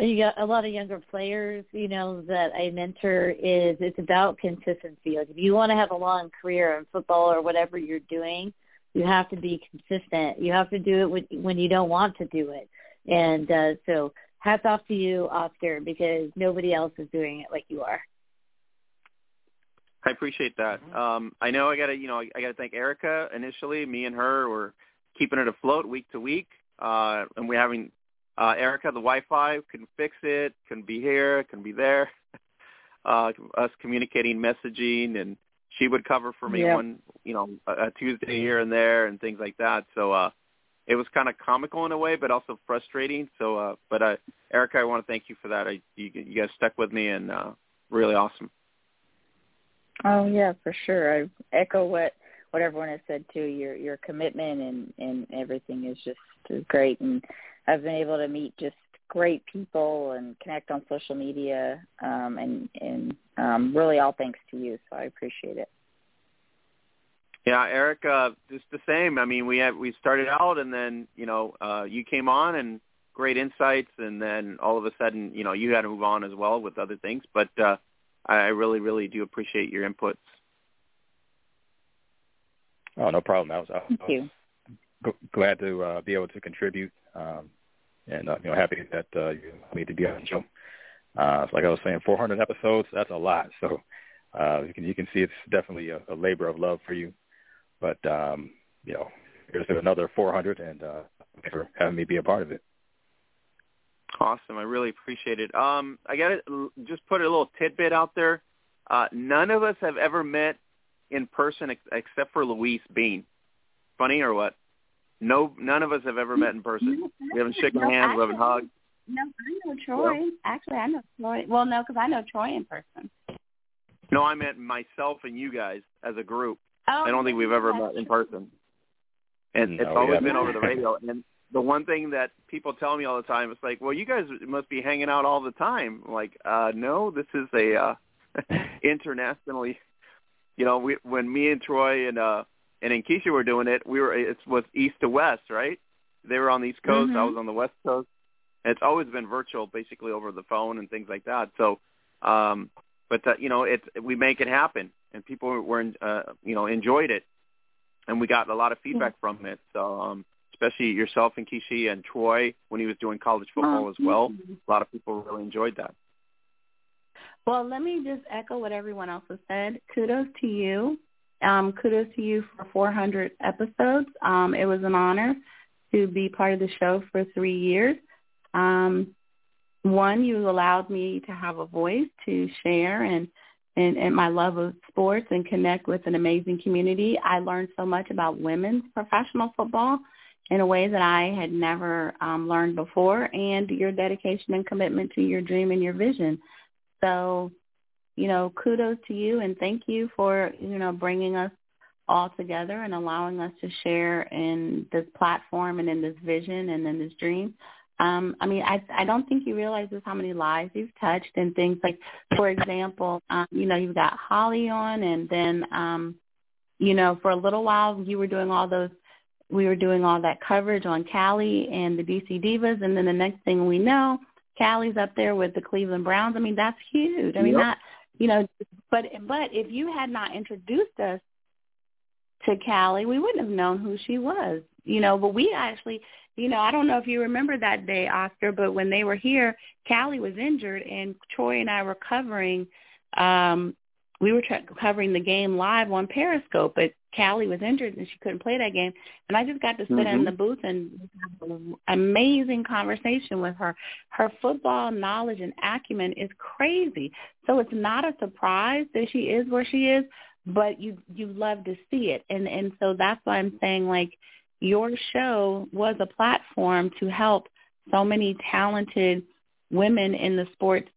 you got a lot of younger players, you know, that I mentor is it's about consistency. Like if you want to have a long career in football or whatever you're doing, you have to be consistent. You have to do it when, when you don't want to do it. And uh, so hats off to you, Oscar, because nobody else is doing it like you are. I appreciate that. Um, I know I got to, you know, I got to thank Erica initially. Me and her were keeping it afloat week to week, uh, and we're having uh, Erica, the Wi-Fi can fix it, can be here, can be there. Uh, us communicating, messaging, and she would cover for me yeah. one, you know, a, a Tuesday here and there, and things like that. So uh, it was kind of comical in a way, but also frustrating. So, uh, but uh, Erica, I want to thank you for that. I, you, you guys stuck with me, and uh, really awesome. Oh yeah, for sure. I echo what what everyone has said too. Your your commitment and and everything is just great, and I've been able to meet just great people and connect on social media um, and and um, really all thanks to you. So I appreciate it. Yeah, Eric, uh, just the same. I mean, we had we started out, and then you know uh, you came on and great insights, and then all of a sudden, you know, you had to move on as well with other things. But uh, I really, really do appreciate your inputs. Oh, no problem. I was, I was, Thank you. glad to uh, be able to contribute. Um, and uh, you know happy that uh, you need to be on the show. Uh, like I was saying, 400 episodes, that's a lot. So uh, you can you can see it's definitely a, a labor of love for you. But um, you know, here's another 400, and uh, for having me be a part of it. Awesome, I really appreciate it. Um, I got to just put a little tidbit out there. Uh, none of us have ever met in person ex- except for Louise Bean. Funny or what? No, none of us have ever met in person. We haven't shaken no, hands. we haven't hugged. No, I know Troy. Actually, I know Troy. Well, no, because I know Troy in person. No, I meant myself and you guys as a group. Oh, I don't think we've ever met in person. And no, it's always been over the radio. And the one thing that people tell me all the time is like, well, you guys must be hanging out all the time. I'm like, uh, no, this is a uh, internationally. You know, we when me and Troy and uh and in Keisha were doing it, we were it was east to west, right? They were on the east coast, mm-hmm. I was on the west coast. And it's always been virtual, basically over the phone and things like that. So, um, but uh, you know, it's we make it happen, and people were uh, you know enjoyed it, and we got a lot of feedback yeah. from it. So, um, especially yourself and Kishi and Troy when he was doing college football oh, as well. Mm-hmm. A lot of people really enjoyed that. Well, let me just echo what everyone else has said. Kudos to you um, kudos to you for 400 episodes. Um, it was an honor to be part of the show for three years. Um, one, you allowed me to have a voice to share and, and, and my love of sports and connect with an amazing community. I learned so much about women's professional football in a way that I had never um, learned before and your dedication and commitment to your dream and your vision. So you know, kudos to you and thank you for, you know, bringing us all together and allowing us to share in this platform and in this vision and in this dream. Um, I mean, I I don't think you realize just how many lives you've touched and things like, for example, um, you know, you've got Holly on, and then, um, you know, for a little while you were doing all those, we were doing all that coverage on Callie and the DC Divas, and then the next thing we know, Callie's up there with the Cleveland Browns. I mean, that's huge. I mean, yep. that you know, but but if you had not introduced us to Callie, we wouldn't have known who she was, you know. But we actually, you know, I don't know if you remember that day, Oscar, but when they were here, Callie was injured, and Troy and I were covering. um we were tra- covering the game live on Periscope, but Callie was injured and she couldn't play that game. And I just got to sit Mm-hmm. in the booth and have an amazing conversation with her. Her football knowledge and acumen is crazy. So it's not a surprise that she is where she is, but you you love to see it. And and so that's why I'm saying like your show was a platform to help so many talented women in the sports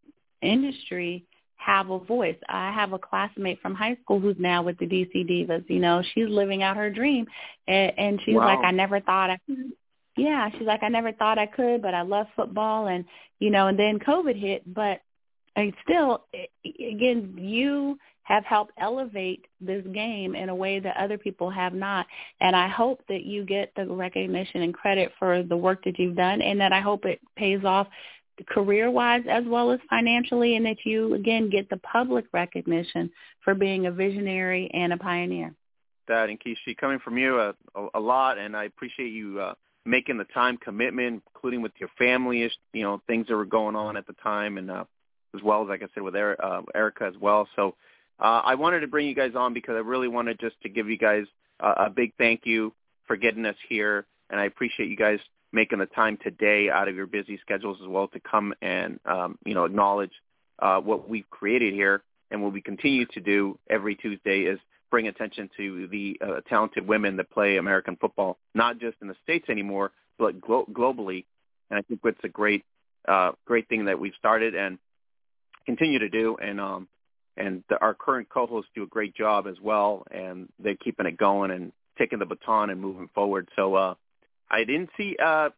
industry have a voice. I have a classmate from high school who's now with the DC Divas. You know, she's living out her dream, and, and she's Wow. like, I never thought I could. Yeah, she's like, I never thought I could, but I love football, and you know, and then COVID hit, but I still, again, you have helped elevate this game in a way that other people have not. And I hope that you get the recognition and credit for the work that you've done and that I hope it pays off career wise as well as financially and that you again get the public recognition for being a visionary and a pioneer. that and Kishi coming from you uh, a, a lot and I appreciate you uh, making the time commitment including with your family you know things that were going on at the time and uh, as well as like I said with Eric, uh, Erica as well so uh, I wanted to bring you guys on because I really wanted just to give you guys uh, a big thank you for getting us here and I appreciate you guys making the time today out of your busy schedules as well to come and um, you know acknowledge uh, what we've created here and what we continue to do every Tuesday is bring attention to the uh, talented women that play American football, not just in the states anymore, but glo- globally. And I think it's a great, uh, great thing that we've started and continue to do. And um, and the, our current co-hosts do a great job as well, and they're keeping it going and taking the baton and moving forward. So uh, I didn't see uh,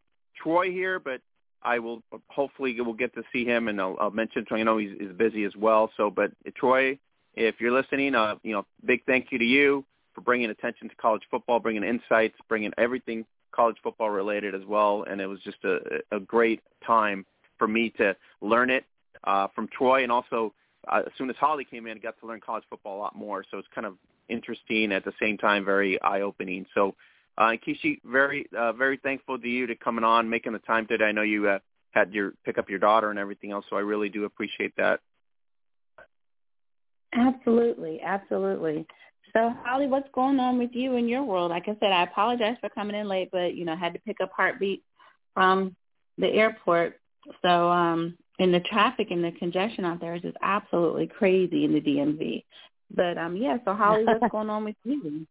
Troy here, but I will hopefully we'll get to see him, and I'll, I'll mention. Troy, I know he's, he's busy as well. So, but Troy, if you're listening, uh, you know, big thank you to you for bringing attention to college football, bringing insights, bringing everything college football related as well. And it was just a, a great time for me to learn it uh, from Troy, and also uh, as soon as Holly came in, I got to learn college football a lot more. So it's kind of interesting at the same time, very eye opening. So. Uh, Kishi, very, uh, very thankful to you to coming on, making the time today. I know you uh, had your pick up your daughter and everything else, so I really do appreciate that. Absolutely, absolutely. So, Holly, what's going on with you in your world? Like I said, I apologize for coming in late, but you know, had to pick up Heartbeat from the airport. So, um, and the traffic and the congestion out there is just absolutely crazy in the DMV. But um, yeah. So, Holly, what's going on with you?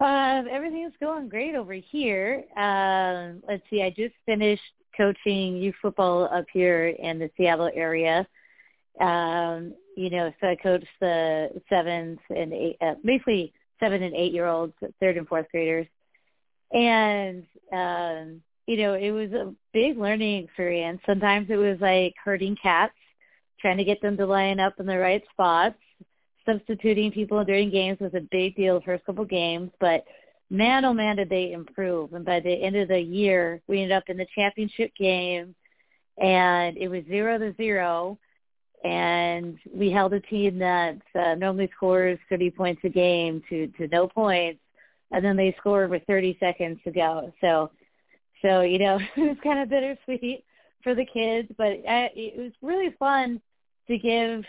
Um, everything's going great over here. Um, let's see, I just finished coaching youth football up here in the Seattle area. Um, you know, so I coached the seventh and eight, uh, basically seven and eight year olds, third and fourth graders. And, um, you know, it was a big learning experience. Sometimes it was like herding cats, trying to get them to line up in the right spots substituting people during games was a big deal the first couple games, but man, oh man, did they improve. And by the end of the year, we ended up in the championship game, and it was zero to zero. And we held a team that uh, normally scores 30 points a game to, to no points, and then they scored with 30 seconds to go. So, so you know, it was kind of bittersweet for the kids, but I, it was really fun to give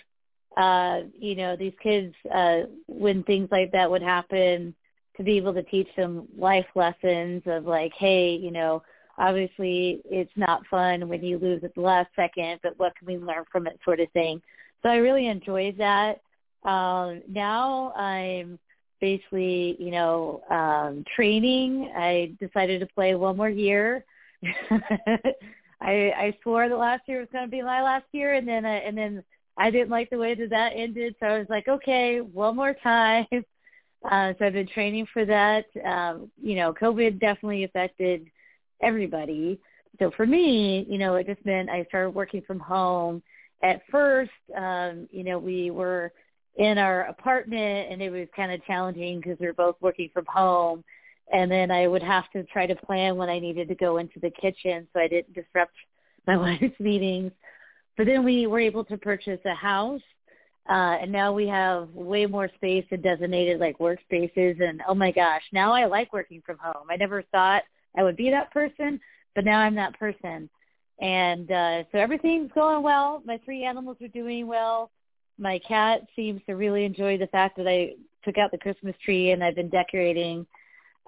uh, you know, these kids, uh, when things like that would happen, to be able to teach them life lessons of like, hey, you know, obviously it's not fun when you lose at the last second, but what can we learn from it sort of thing. So I really enjoyed that. Um, now I'm basically, you know, um, training. I decided to play one more year. I, I swore that last year was going to be my last year, and then uh, and then I didn't like the way that that ended, so I was like, okay, one more time. Uh, so I've been training for that. Um, you know, COVID definitely affected everybody. So for me, you know, it just meant I started working from home. At first, um, you know, we were in our apartment and it was kind of challenging because we were both working from home. And then I would have to try to plan when I needed to go into the kitchen so I didn't disrupt my wife's meetings. But then we were able to purchase a house Uh, and now we have way more space and designated like workspaces. And oh my gosh, now I like working from home. I never thought I would be that person, but now I'm that person. And uh, so everything's going well. My three animals are doing well. My cat seems to really enjoy the fact that I took out the Christmas tree and I've been decorating.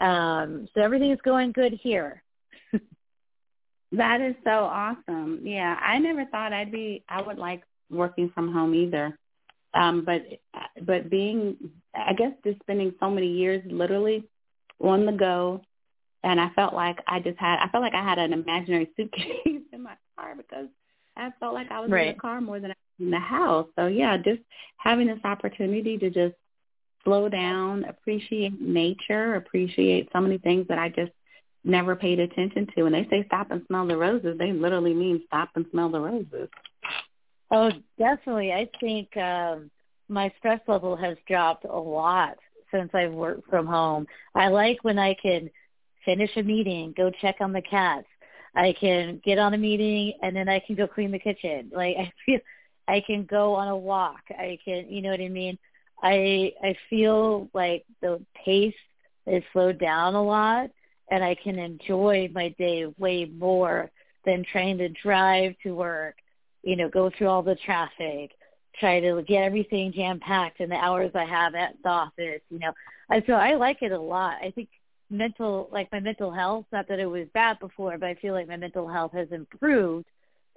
Um, so everything is going good here. That is so awesome. Yeah, I never thought I'd be. I would like working from home either. Um, but but being, I guess, just spending so many years literally on the go, and I felt like I just had. I felt like I had an imaginary suitcase in my car because I felt like I was right. in the car more than I was in the house. So yeah, just having this opportunity to just slow down, appreciate nature, appreciate so many things that I just never paid attention to. When they say stop and smell the roses, they literally mean stop and smell the roses. Oh, definitely. I think um, my stress level has dropped a lot since I've worked from home. I like when I can finish a meeting, go check on the cats. I can get on a meeting and then I can go clean the kitchen. Like I feel I can go on a walk. I can, you know what I mean? I I feel like the pace is slowed down a lot and I can enjoy my day way more than trying to drive to work, you know, go through all the traffic, try to get everything jam packed in the hours I have at the office, you know. And so I like it a lot. I think mental like my mental health, not that it was bad before, but I feel like my mental health has improved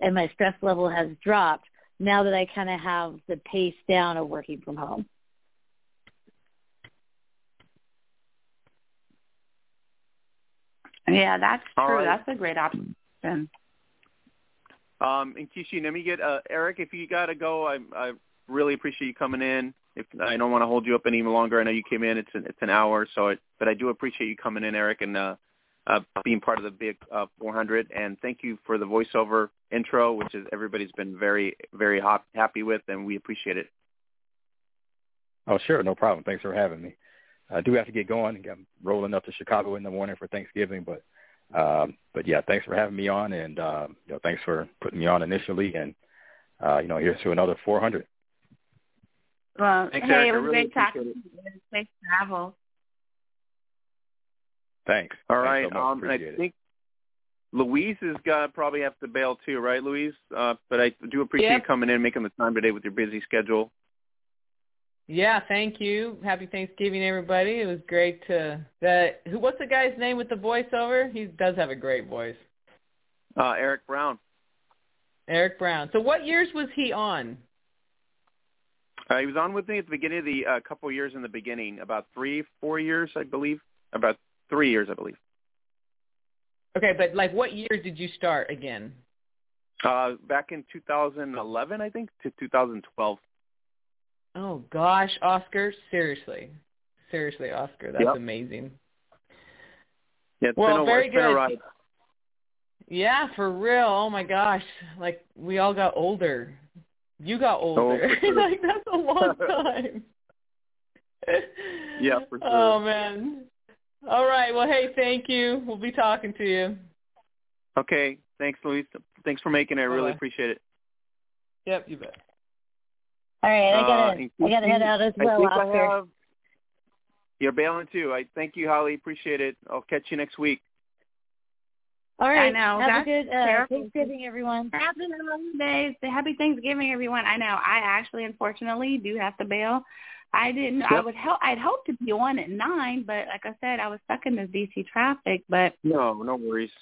and my stress level has dropped now that I kind of have the pace down of working from home. Yeah, that's All true. right. That's a great option. Um, Nkeshi, let me get uh, Eric. If you got to go, I, I really appreciate you coming in. If I don't want to hold you up any longer, I know you came in. It's an, it's an hour, so I, but I do appreciate you coming in, Eric, and uh, uh, being part of the big uh, 400. And thank you for the voiceover intro, which is everybody's been very very hop, happy with, and we appreciate it. Oh, sure, no problem. Thanks for having me. I do have to get going. I'm rolling up to Chicago in the morning for Thanksgiving, but um, but yeah, thanks for having me on, and uh, you know, thanks for putting me on initially, and uh, you know, here's to another 400. Well, Thanks, hey, Eric. it was really great talking appreciate to you. Safe travel. Thanks. All Thanks right. so um, I Appreciate it. think Louise is gonna probably have to bail too, right, Louise? Uh, but I do appreciate Yep. you coming in, making the time today with your busy schedule. Yeah, thank you. Happy Thanksgiving, everybody. It was great to that. Who? What's the guy's name with the voiceover? He does have a great voice. Uh, Eric Brown. Eric Brown. So, what years was he on? Uh, he was on with me at the beginning of the uh, couple years in the beginning, about three, four years, I believe. About three years, I believe. Okay, but like, what year did you start again? Uh, back in 2011, I think, to 2012. Oh gosh, Oscar, seriously, seriously, Oscar, that's Yep. amazing. Yeah, it's Well, been a, very been good. Yeah, for real. Oh my gosh, like we all got older. You got oh, older. for sure. like that's a long time. Yeah, for oh, sure. Oh man. All right. Well, hey, thank you. We'll be talking to you. Okay, thanks, Louise. Thanks for making it. I really Bye-bye. appreciate it. Yep, you bet. All right, I Uh, gotta and I gotta head out as I well, think I have- You're bailing too. I thank you, Holly. Appreciate it. I'll catch you next week. All right, I know, have a good uh, terrible. Thanksgiving, everyone. Happy holidays. Happy Thanksgiving, everyone. I know. I actually, unfortunately, do have to bail. I didn't. I would help. I'd hope to be on at nine, but like I said, I was stuck in this DC traffic. But No, no worries.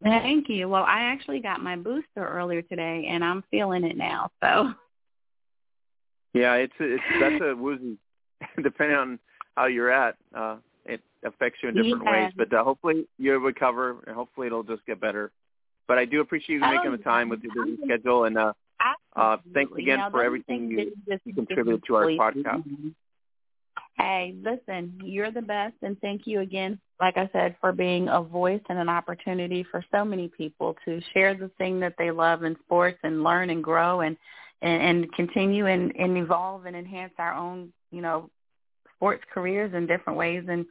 thank you. Well, I actually got my booster earlier today, and I'm feeling it now. So Yeah, it's it's that's a woozy. Depending on how you're at, uh, it affects you in different Yeah. ways. But uh, hopefully you'll recover, and hopefully it'll just get better. But I do appreciate you Oh, making the time with your busy schedule, and uh, Uh, thanks again Now, for everything you- just you contribute to our podcast. Hey, listen, you're the best, and thank you again, like I said, for being a voice and an opportunity for so many people to share the thing that they love in sports and learn and grow and and, and continue and, and evolve and enhance our own, you know, sports careers in different ways than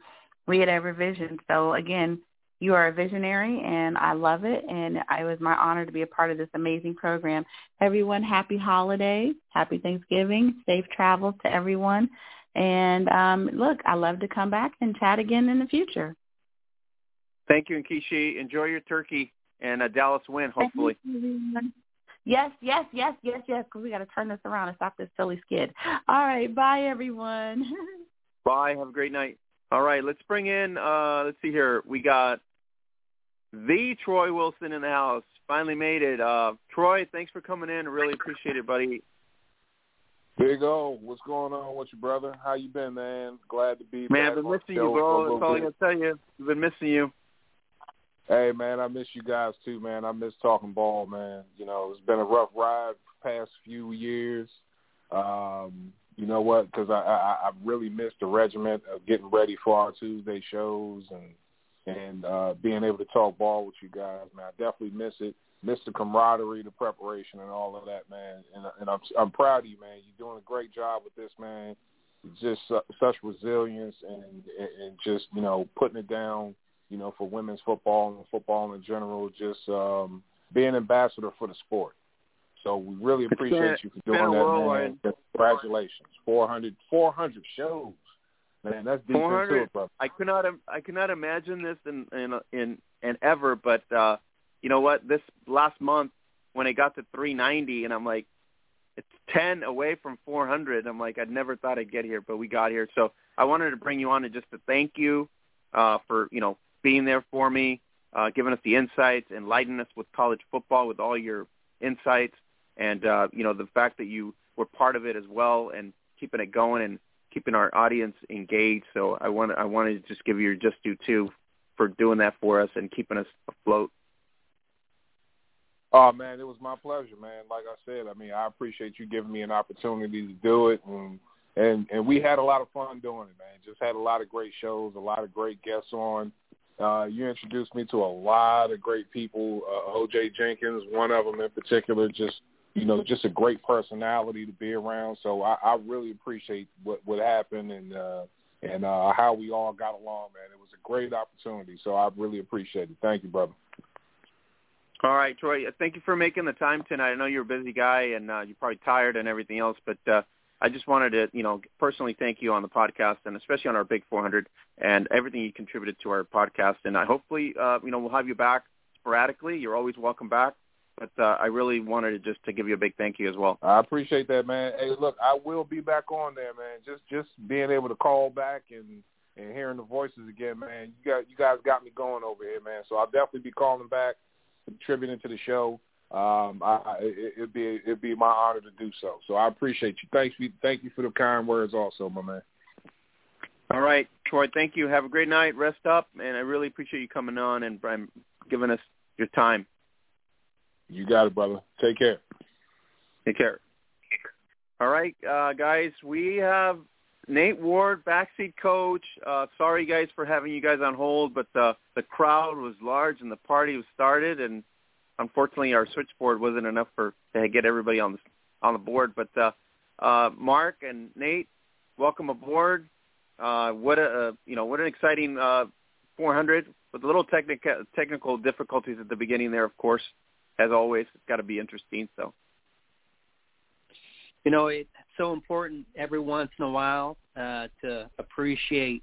we had ever Vision. So again, You are a visionary, and I love it. And it was my honor to be a part of this amazing program. Everyone, happy holidays, happy Thanksgiving, safe travels to everyone. And um, look, I love to come back and chat again in the future. Thank you, Nkeshi. Enjoy your turkey and a Dallas win, hopefully. Yes, yes, yes, yes, yes, because we got to turn this around and stop this silly skid. All right, bye, everyone. bye. Have a great night. All right, let's bring in, uh, let's see here. We got the Troy Wilson in the house. Finally made it. Uh, Troy, thanks for coming in. Really appreciate it, buddy. Big O, what's going on with you, brother? How you been, man? Glad to be man, back. Man, I've been missing you, bro. That's all I gotta tell you. I've been missing you. Hey, man, I miss you guys too, man. I miss talking ball, man. You know, it's been a rough ride past few years. Um, you know what? Because I, I I really missed the regiment of getting ready for our Tuesday shows and and uh, being able to talk ball with you guys, man. I definitely miss it. Miss the camaraderie, the preparation, and all of that, man. And, and I'm I'm proud of you, man. You're doing a great job with this, man. Just uh, such resilience and and just you know putting it down you know, for women's football and football in general, just um, being ambassador for the sport. So we really appreciate you for doing that, man. Congratulations, 400, 400 shows, man. That's deep into it, brother. I cannot, I could not imagine this in in in, in ever, but uh, you know what? This last month when I got to 390, and I'm like, it's 10 away from 400. I'm like, I never thought I'd get here, but we got here. So I wanted to bring you on and just to thank you uh, for you know being there for me, uh, giving us the insights, enlightening us with college football with all your insights, and uh, you know the fact that you were part of it as well and keeping it going and keeping our audience engaged. So I want I wanted to just give you your just due too for doing that for us and keeping us afloat. Oh man, it was my pleasure, man. Like I said, I mean, I appreciate you giving me an opportunity to do it, and and and we had a lot of fun doing it, man. Just had a lot of great shows, a lot of great guests on. Uh, you introduced me to a lot of great people. Uh, O.J. Jenkins, one of them in particular, just you know, just a great personality to be around. So I, I really appreciate what what happened and uh, and uh, how we all got along, man. It was a great opportunity. So I really appreciate it. Thank you, brother. All right, Troy. Thank you for making the time tonight. I know you're a busy guy and uh, you're probably tired and everything else, but uh, I just wanted to, you know, personally thank you on the podcast and especially on our Big 400 and everything you contributed to our podcast. And I hopefully, uh, you know, we'll have you back sporadically. You're always welcome back. But uh, I really wanted to just to give you a big thank you as well. I appreciate that, man. Hey, look, I will be back on there, man. Just just being able to call back and and hearing the voices again, man. You got you guys got me going over here, man. So I'll definitely be calling back, contributing to the show um, I, it, it'd be it'd be my honor to do so. So I appreciate you. Thanks, thank you for the kind words, also, my man. All right, Troy. Thank you. Have a great night. Rest up, and I really appreciate you coming on and giving us your time. You got it, brother. Take care. Take care. All right, uh, guys. We have Nate Ward, backseat coach. Uh, sorry, guys, for having you guys on hold, but the the crowd was large and the party was started, and unfortunately our switchboard wasn't enough for to get everybody on the on the board. But uh, uh, Mark and Nate, welcome aboard. Uh, what a uh, you know what an exciting uh, 400 with a little technical technical difficulties at the beginning there, of course, as always. It's got to be interesting. So, you know, it's so important every once in a while uh, to appreciate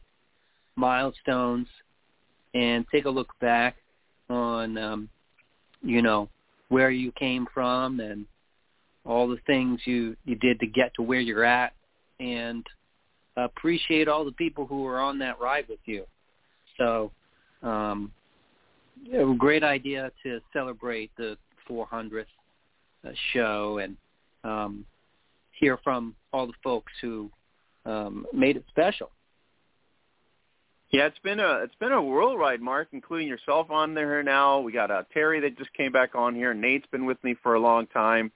milestones and take a look back on um, you know where you came from and all the things you you did to get to where you're at. And appreciate all the people who were on that ride with you. So um a great idea to celebrate the 400th uh, show and um hear from all the folks who um made it special yeah, it's been a it's been a whirlwind, Mark, including yourself on there now. We got uh, Terry that just came back on here. Nate's been with me for a long time.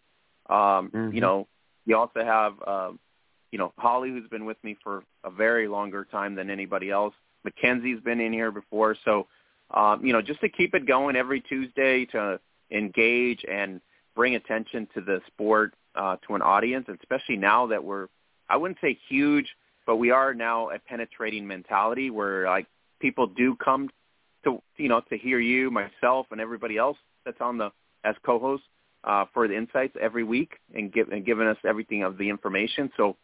Um, mm-hmm. You know, you also have um, you know Holly, who's been with me for a very longer time than anybody else. Mackenzie's been in here before, so um, you know, just to keep it going every Tuesday to engage and bring attention to the sport uh, to an audience, especially now that we're I wouldn't say huge but we are now a penetrating mentality where like people do come to you know to hear you, myself, and everybody else that's on the as co-host uh, for the insights every week and give and giving us everything of the information. So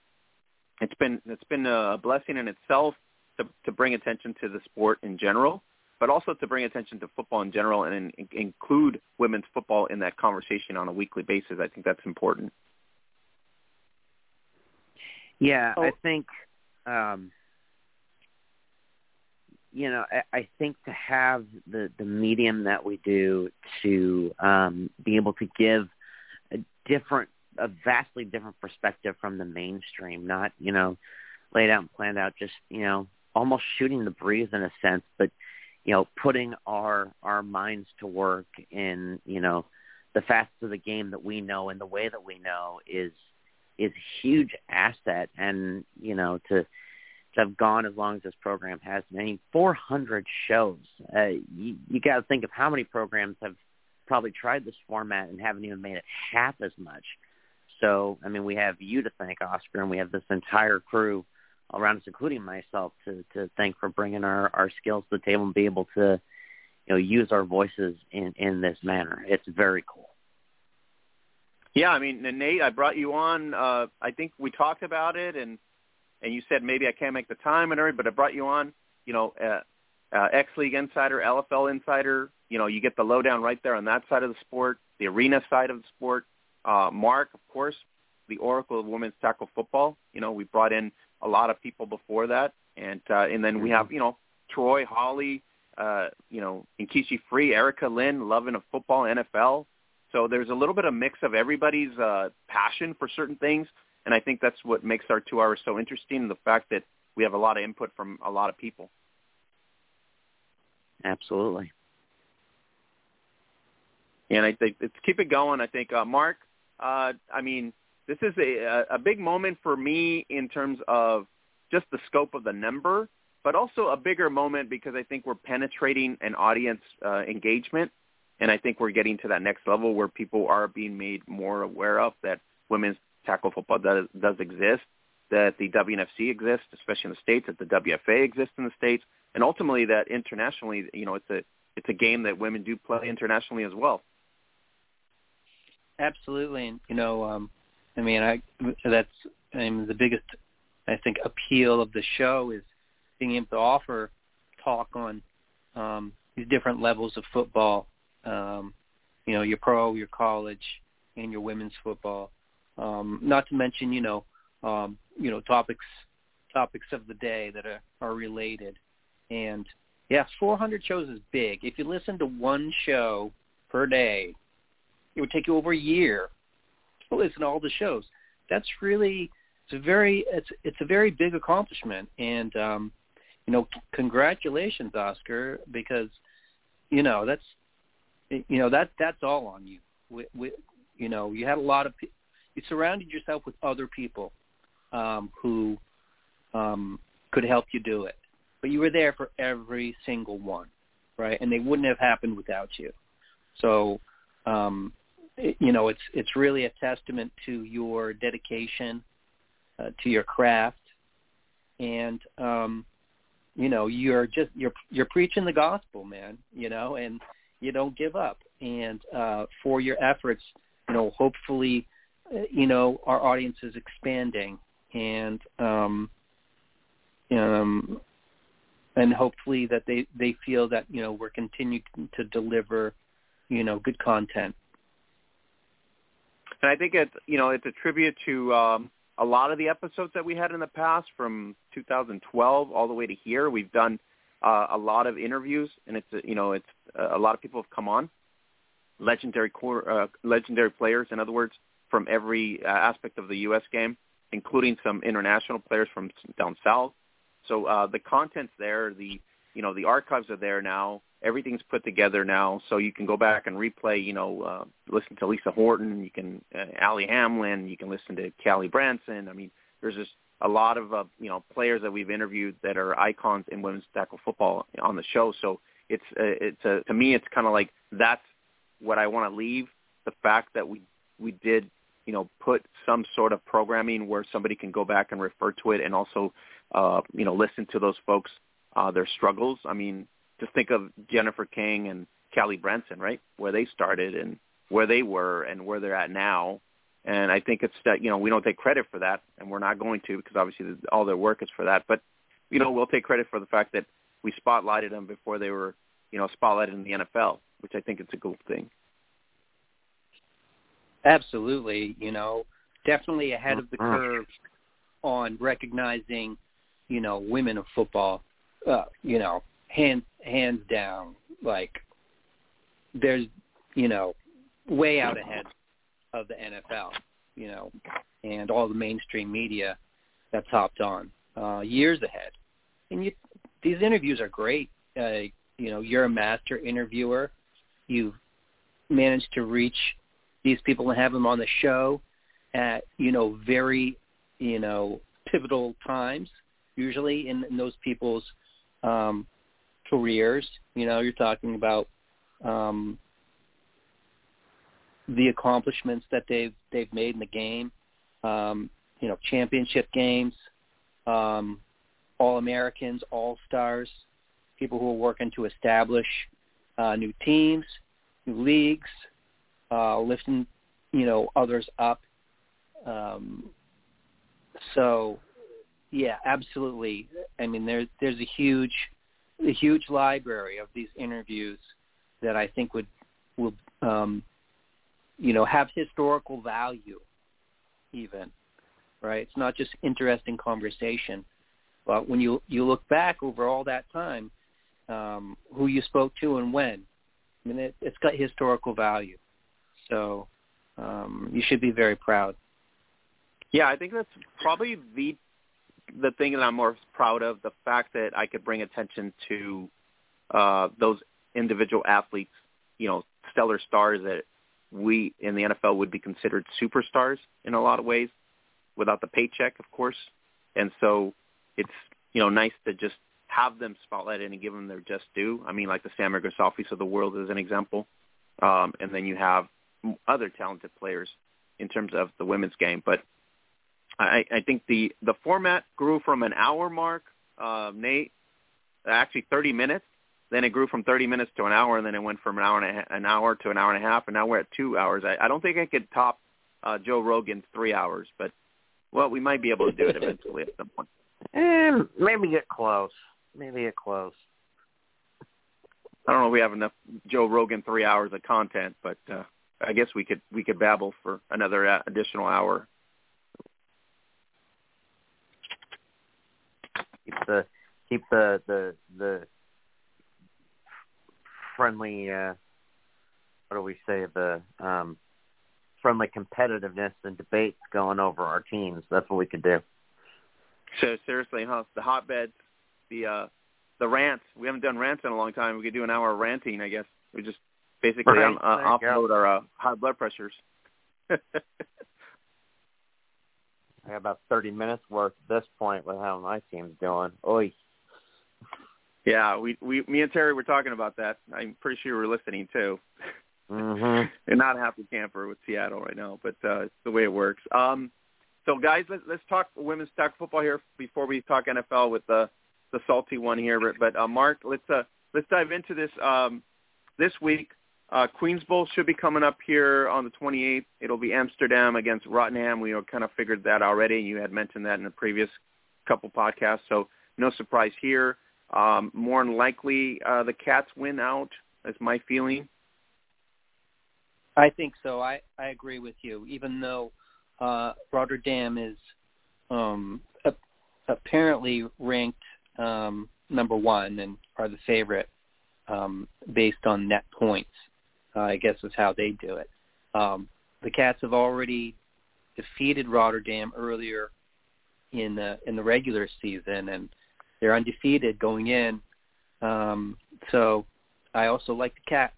it's been it's been a blessing in itself to to bring attention to the sport in general, but also to bring attention to football in general and in, include women's football in that conversation on a weekly basis. I think that's important. Yeah, I think um you know, I, I think to have the the medium that we do to um, be able to give a different, a vastly different perspective from the mainstream, not you know, laid out and planned out, just you know, almost shooting the breeze in a sense, but you know, putting our our minds to work in you know the facets of the game that we know and the way that we know is is huge asset, and you know to to have gone as long as this program has. I mean, 400 shows. Uh, you you got to think of how many programs have probably tried this format and haven't even made it half as much. So, I mean, we have you to thank, Oscar, and we have this entire crew around us, including myself, to to thank for bringing our our skills to the table and be able to, you know, use our voices in in this manner. It's very cool. Yeah, I mean, Nate, I brought you on. Uh, I think we talked about it, and and you said maybe I can't make the time and everything, but I brought you on, you know, uh, uh, X League Insider, LFL Insider. You know, you get the lowdown right there on that side of the sport, the arena side of the sport. Uh, Mark, of course, the oracle of women's tackle football. You know, we brought in a lot of people before that, and uh, and then we have you know Troy, Holly, uh, you know, Nkeshi Free, Erica Lynn, loving of football, NFL. So there's a little bit of mix of everybody's uh, passion for certain things and I think that's what makes our two hours so interesting, the fact that we have a lot of input from a lot of people. Absolutely. And I think let's keep it going. I think, uh, Mark, uh, I mean, this is a, a big moment for me in terms of just the scope of the number, but also a bigger moment because I think we're penetrating an audience uh, engagement, and I think we're getting to that next level where people are being made more aware of that women's tackle football does does exist, that the WNFC exists, especially in the states, that the WFA exists in the states, and ultimately that internationally, you know, it's a it's a game that women do play internationally as well. Absolutely, and you know, um, I mean, I that's I mean, the biggest I think appeal of the show is being able to offer talk on um, these different levels of football. Um, you know, your pro, your college, and your women's football. Um, not to mention, you know, um, you know, topics topics of the day that are, are related. And yeah, 400 shows is big. If you listen to one show per day, it would take you over a year to listen to all the shows. That's really it's a very it's it's a very big accomplishment. And um, you know, congratulations, Oscar, because you know that's you know that that's all on you. We, we, you know, you had a lot of you surrounded yourself with other people um, who um, could help you do it. But you were there for every single one, right? And they wouldn't have happened without you. So, um, it, you know, it's it's really a testament to your dedication uh, to your craft, and um, you know, you're just you're you're preaching the gospel, man. You know, and you don't give up. And uh, for your efforts, you know, hopefully you know our audience is expanding and um um and hopefully that they they feel that you know we're continuing to deliver you know good content and i think it's you know it's a tribute to um a lot of the episodes that we had in the past from 2012 all the way to here we've done uh, a lot of interviews and it's you know it's uh, a lot of people have come on legendary core uh, legendary players in other words from every uh, aspect of the U.S. game, including some international players from down south. So uh, the content's there. The you know the archives are there now. Everything's put together now, so you can go back and replay. You know, uh, listen to Lisa Horton. You can uh, Allie Hamlin. You can listen to Callie Brunson. I mean, there's just a lot of uh, you know players that we've interviewed that are icons in women's tackle football on the show. So it's uh, it's uh, to me it's kind of like that's what I want to leave the fact that we we did you know put some sort of programming where somebody can go back and refer to it and also uh, you know listen to those folks uh, their struggles. I mean, just think of Jennifer King and Callie Brunson, right? Where they started and where they were and where they're at now. And I think it's that you know we don't take credit for that, and we're not going to because obviously all their work is for that. But you know we'll take credit for the fact that we spotlighted them before they were you know spotlighted in the NFL, which I think it's a good thing. Absolutely, you know, definitely ahead of the curve on recognizing, you know, women of football. Uh, you know, hands hands down, like there's, you know, way out ahead of the NFL, you know, and all the mainstream media that's hopped on uh, years ahead. And you, these interviews are great. Uh, you know, you're a master interviewer. You've managed to reach these people and have them on the show at you know very you know pivotal times usually in, in those people's um, careers. You know, you're talking about um, the accomplishments that they've they've made in the game. Um, you know, championship games, um, all Americans, all stars, people who are working to establish uh, new teams, new leagues, uh, lifting you know others up. Um, so, yeah, absolutely. I mean, there's there's a huge a huge library of these interviews that I think would will um, you know have historical value even right? It's not just interesting conversation. But when you you look back over all that time um, who you spoke to and when I mean it, it's got historical value. So um, you should be very proud. Yeah I think that's probably the the thing that I'm most proud of the fact that I could bring attention to uh, those individual athletes you know stellar stars that we in the NFL would be considered superstars in a lot of ways, without the paycheck, of course. And so it's you know nice to just have them spotlighted and give them their just due. I mean, like the Sami Grisafes of the world as an example, um, and then you have other talented players in terms of the women's game. But I, I think the the format grew from an hour mark, uh, Nate, actually 30 minutes then it grew from 30 minutes to an hour, and then it went from an hour and a, an hour to an hour and a half, and now we're at two hours. I, I don't think I could top uh, Joe Rogan's three hours, but well, we might be able to do it eventually at some point. And maybe get close. Maybe get close. I don't know if we have enough Joe Rogan three hours of content, but uh, I guess we could we could babble for another uh, additional hour. Keep the keep the the the friendly uh what do we say the um friendly competitiveness and debates going over our teams. That's what we could do. So seriously, huh? The hotbeds, the uh the rants. We haven't done rants in a long time. We could do an hour of ranting, I guess. We just basically right. um, uh, offload our uh, high blood pressures. I have about 30 minutes worth at this point with how my team's doing. Oi. Yeah, we we me and Terry were talking about that. I'm pretty sure you were listening too. Mm-hmm. and not a happy camper with Seattle right now, but uh, it's the way it works. Um, so guys, let's let's talk women's tackle football here before we talk NFL with the the salty one here. But, but uh, Mark, let's uh, let's dive into this um, this week. Uh, Queens Bowl should be coming up here on the 28th. It'll be Amsterdam against Rotterdam. We kind of figured that already. You had mentioned that in the previous couple podcasts, so no surprise here. Um, more than likely, uh, the Cats win out. That's my feeling. I think so. I I agree with you. Even though uh, Rotterdam is um, a- apparently ranked um, number one and are the favorite um, based on net points, uh, I guess is how they do it. Um, the Cats have already defeated Rotterdam earlier in the in the regular season, and they're undefeated going in. Um, so I also like the Cats.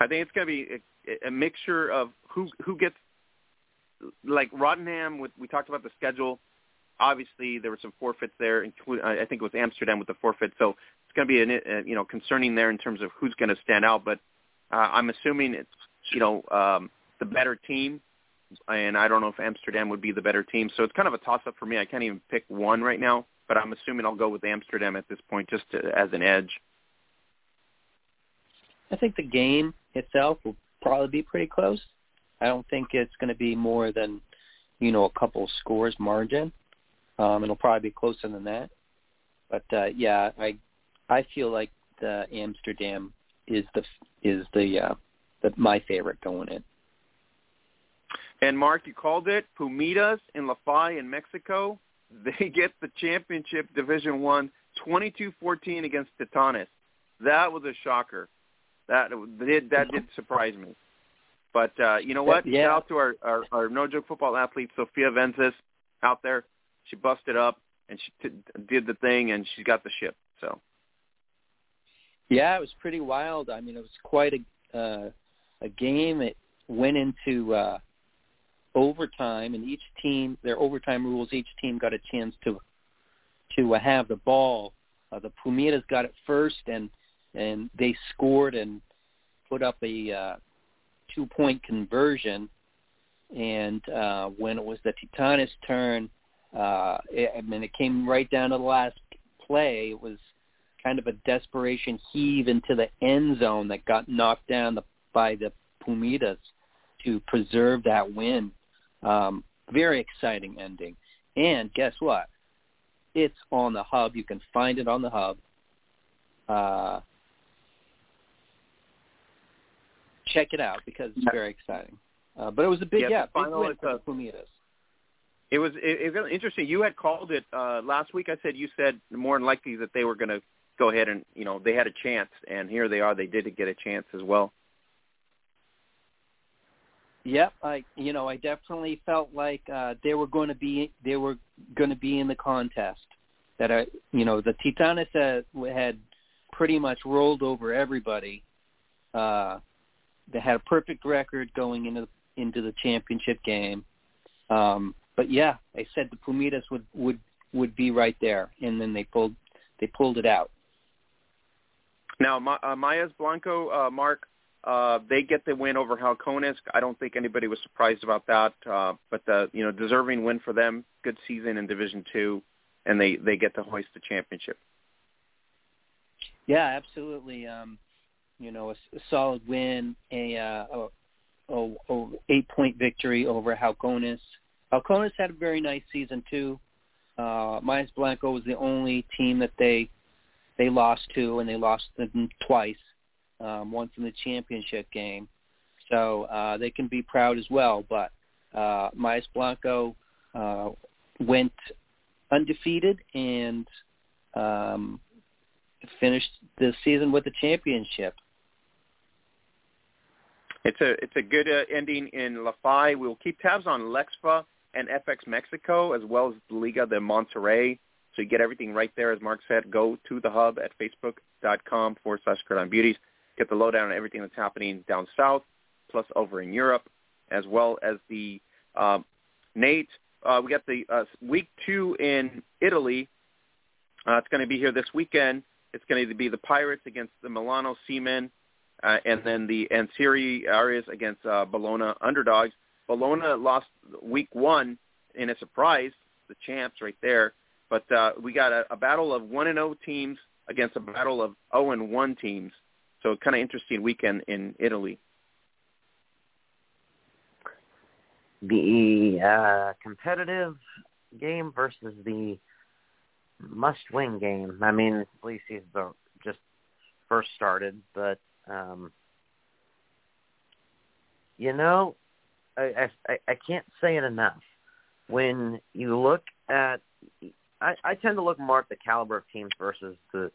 I think it's going to be a, a mixture of who who gets like Rotterdam. With we talked about the schedule. Obviously, there were some forfeits there. Including, I think it was Amsterdam with the forfeit. So it's going to be an, a, you know concerning there in terms of who's going to stand out. But uh, I'm assuming it's you know um, the better team, and I don't know if Amsterdam would be the better team. So it's kind of a toss up for me. I can't even pick one right now. but I'm assuming I'll go with Amsterdam at this point just to, as an edge. I think the game itself will probably be pretty close. I don't think it's going to be more than, you know, a couple scores margin. Um, it'll probably be closer than that. But uh, yeah, I I feel like the Amsterdam is the is the uh, the my favorite going in. And Mark, you called it Pumitas in La Fay in Mexico. They get the championship Division One, twenty-two fourteen against Titanes. That was a shocker. That did that did surprise me. But uh, you know what? Yeah. Shout out to our, our our no joke football athlete Sofia Vences out there. She busted up and she t- did the thing and she got the ship. So Yeah, it was pretty wild. I mean, it was quite a uh, a game. It went into uh, overtime, and each team, their overtime rules, each team got a chance to to uh, have the ball. Uh, the Pumitas got it first, and and they scored and put up a uh, two point conversion. And uh, when it was the Titanes' turn, uh, it, I mean, it came right down to the last play. It was kind of a desperation heave into the end zone that got knocked down the, by the Pumitas to preserve that win. Um, very exciting ending. And guess what? It's on the hub. You can find it on the hub. Uh, check it out because it's very exciting. Uh, but it was a big, Yeah, yeah, big win for uh, the Pumitas. it was it, it was interesting. You had called it uh, last week. I said you said more than likely that they were going to go ahead and you know they had a chance, and here they are. They did get a chance as well. Yep, I you know I definitely felt like uh, they were going to be they were going to be in the contest. That I you know the Titanes had, pretty much rolled over everybody. Uh, they had a perfect record going into into the championship game. Um, but yeah, I said the Pumitas would would would be right there, and then they pulled they pulled it out. Now, uh, Mayas Blanco, uh, Mark, uh, they get the win over Halcones. I don't think anybody was surprised about that, uh, but the you know deserving win for them. Good season in Division Two, and they they get to hoist the championship. Yeah, absolutely. Um, you know, a, a solid win, a, uh, a, a, a eight point victory over Halcones. Halcones had a very nice season too. Uh, Mayas Blanco was the only team that they they lost to, and they lost them twice. Um, once in the championship game, so uh, they can be proud as well. But uh, Blanco uh, went undefeated and um, finished the season with the championship. It's a it's a good uh, ending in La Fay. We will keep tabs on Lexfa and FX Mexico as well as Liga de Monterrey. So you get everything right there. As Mark said, go to the hub at facebook.com forward slash Beauties. Get the lowdown on everything that's happening down south, plus over in Europe, as well as the um, Nate. Uh, we got the uh, week two in Italy. Uh, it's going to be here this weekend. It's going to be the Pirates against the Milano Seamen, uh, and then the Ansiri Arias against uh, Bologna underdogs. Bologna lost week one in a surprise, the champs right there. But uh, we got a, a battle of one and zero teams against a battle of zero and one teams. So kind of interesting weekend in Italy. The uh, competitive game versus the must-win game. I mean, at least he's the, just first started, but um, you know, I, I I can't say it enough. When you look at, I, I tend to look more at the caliber of teams versus the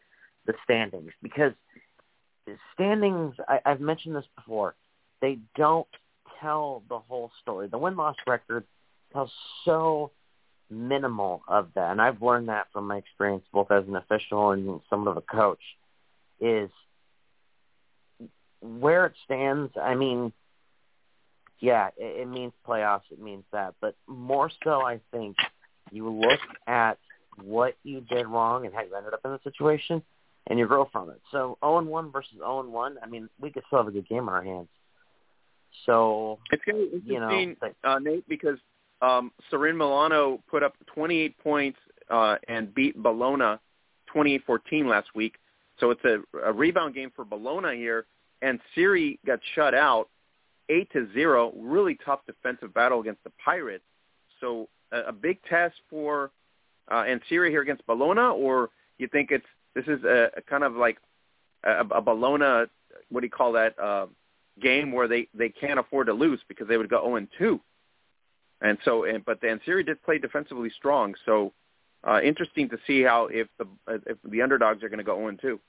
the standings because standings. I, I've mentioned this before. They don't tell the whole story. The win-loss record tells so minimal of that, and I've learned that from my experience both as an official and somewhat of a coach. Is where it stands. I mean, yeah, it, it means playoffs. It means that, but more so, I think you look at what you did wrong and how you ended up in the situation, and you grow from it. So, zero and one versus zero and one. I mean, we could still have a good game on our hands. So it's going to be you know, interesting, uh, Nate, because um, Serin Milano put up 28 points uh, and beat Bologna 28-14 last week. So it's a, a rebound game for Bologna here, and Siri got shut out eight to zero. Really tough defensive battle against the Pirates. So a, a big test for uh, and Siri here against Bologna, or you think it's this is a, a kind of like a, a Bologna, what do you call that uh, game where they they can't afford to lose because they would go 0 and 2. And so, and, but the Siri did play defensively strong. So, uh, interesting to see how if the if the underdogs are going to go 0 and 2.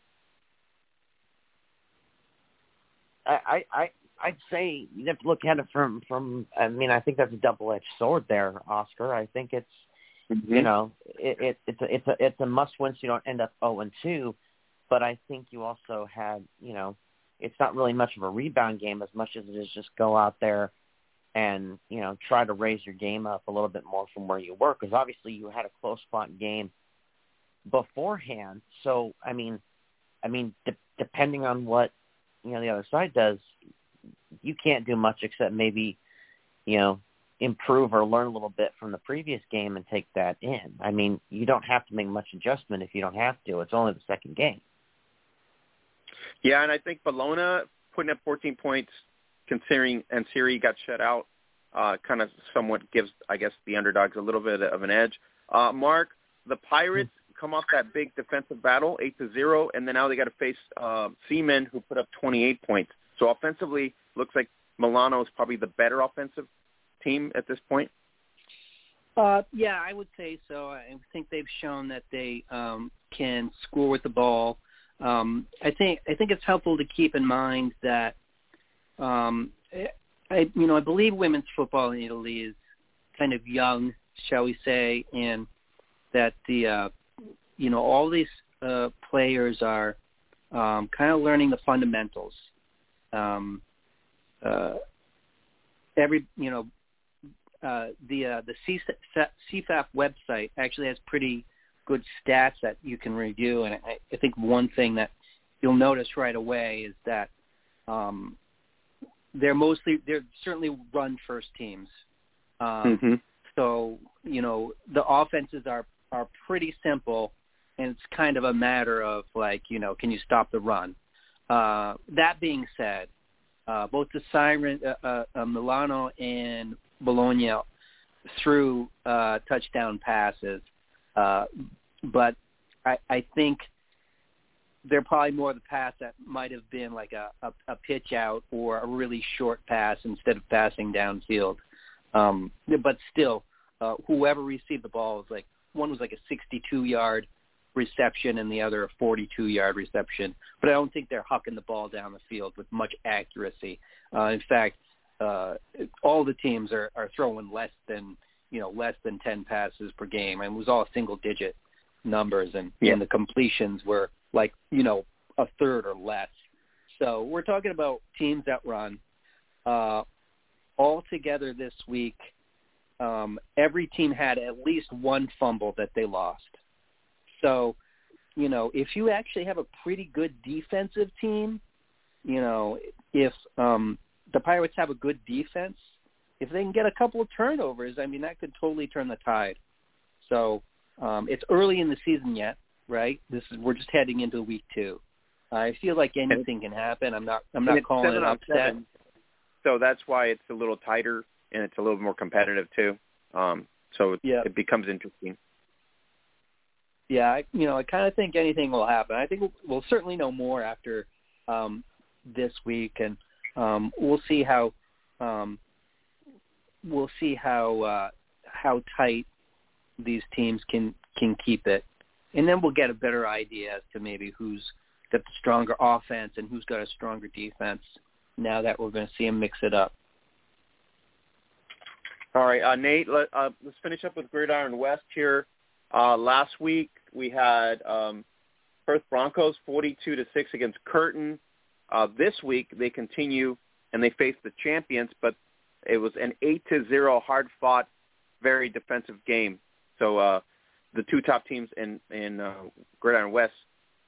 I, I I'd say you have to look at it from from. I mean, I think that's a double edged sword there, Oscar. I think it's mm-hmm. you know it, it it's a it's a it's a must win so you don't end up zero oh and two. But I think you also had you know it's not really much of a rebound game as much as it is just go out there and you know try to raise your game up a little bit more from where you were because obviously you had a close fought game beforehand. So I mean, I mean de- depending on what you know the other side does, you can't do much except maybe you know improve or learn a little bit from the previous game and take that in. I mean, you don't have to make much adjustment if you don't have to. It's only the second game. Yeah, and I think Bologna putting up 14 points, considering and Siri got shut out, uh, kind of somewhat gives, I guess, the underdogs a little bit of an edge. Uh, Mark, the Pirates come off that big defensive battle, eight to zero, and then now they got to face uh, Seaman, who put up 28 points. So offensively, looks like Milano is probably the better offensive team at this point. Uh, yeah, I would say so. I think they've shown that they um, can score with the ball. Um, I think I think it's helpful to keep in mind that um, I you know I believe women's football in Italy is kind of young, shall we say, and that the uh, you know all these uh, players are um, kind of learning the fundamentals. Um, uh, every you know uh, the uh, the CFAF website actually has pretty good stats that you can review. And I, I think one thing that you'll notice right away is that um, they're mostly they're certainly run first teams. Um, mm-hmm. So you know the offenses are are pretty simple, and it's kind of a matter of like you know can you stop the run. Uh, that being said, uh, both the Siren uh, uh, uh, Milano and Bologna through uh, touchdown passes. Uh, but I, I think they're probably more the pass that might have been like a, a, a pitch out or a really short pass instead of passing downfield. Um, but still, uh, whoever received the ball was like one was like a 62 yard reception and the other a 42 yard reception. But I don't think they're hucking the ball down the field with much accuracy. Uh, in fact, uh, all the teams are, are throwing less than you know less than 10 passes per game, and it was all single digit numbers, and, yeah. and the completions were like you know a third or less. So we're talking about teams that run. Uh, all together this week, um, every team had at least one fumble that they lost. So, you know, if you actually have a pretty good defensive team, you know, if um, the Pirates have a good defense, if they can get a couple of turnovers, I mean, that could totally turn the tide. So um, it's early in the season yet, right? This is we're just heading into week two. I feel like anything can happen. I'm not. I'm not calling it upset. Seven. So that's why it's a little tighter and it's a little more competitive too. Um, so yeah. it becomes interesting. Yeah, I, you know, I kind of think anything will happen. I think we'll, we'll certainly know more after um, this week, and um, we'll see how um, we'll see how uh, how tight these teams can can keep it, and then we'll get a better idea as to maybe who's got the stronger offense and who's got a stronger defense. Now that we're going to see them mix it up. All right, uh, Nate. Let, uh, let's finish up with Gridiron West here. Uh, last week we had um, Perth Broncos 42 to six against Curtin. Uh, this week they continue and they face the champions, but it was an eight to zero hard fought, very defensive game. So uh, the two top teams in in uh, Gridiron West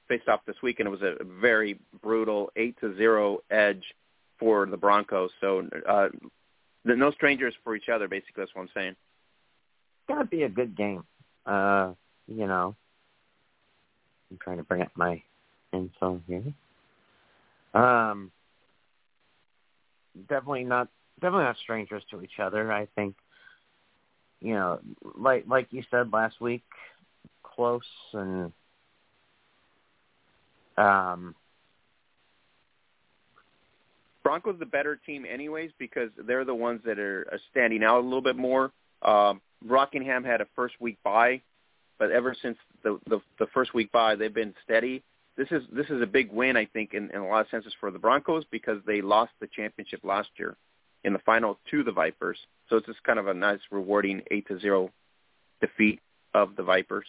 faced off this week, and it was a very brutal eight to zero edge for the Broncos. So uh, no strangers for each other. Basically, that's what I'm saying. It's gonna be a good game. Uh, you know, I'm trying to bring up my info here. Um, definitely not definitely not strangers to each other. I think, you know, like like you said last week, close and um Broncos the better team anyways because they're the ones that are, are standing out a little bit more. Um, Rockingham had a first week bye, but ever since the, the the first week bye, they've been steady. This is this is a big win, I think, in, in a lot of senses for the Broncos because they lost the championship last year in the final to the Vipers. So it's just kind of a nice, rewarding eight to zero defeat of the Vipers.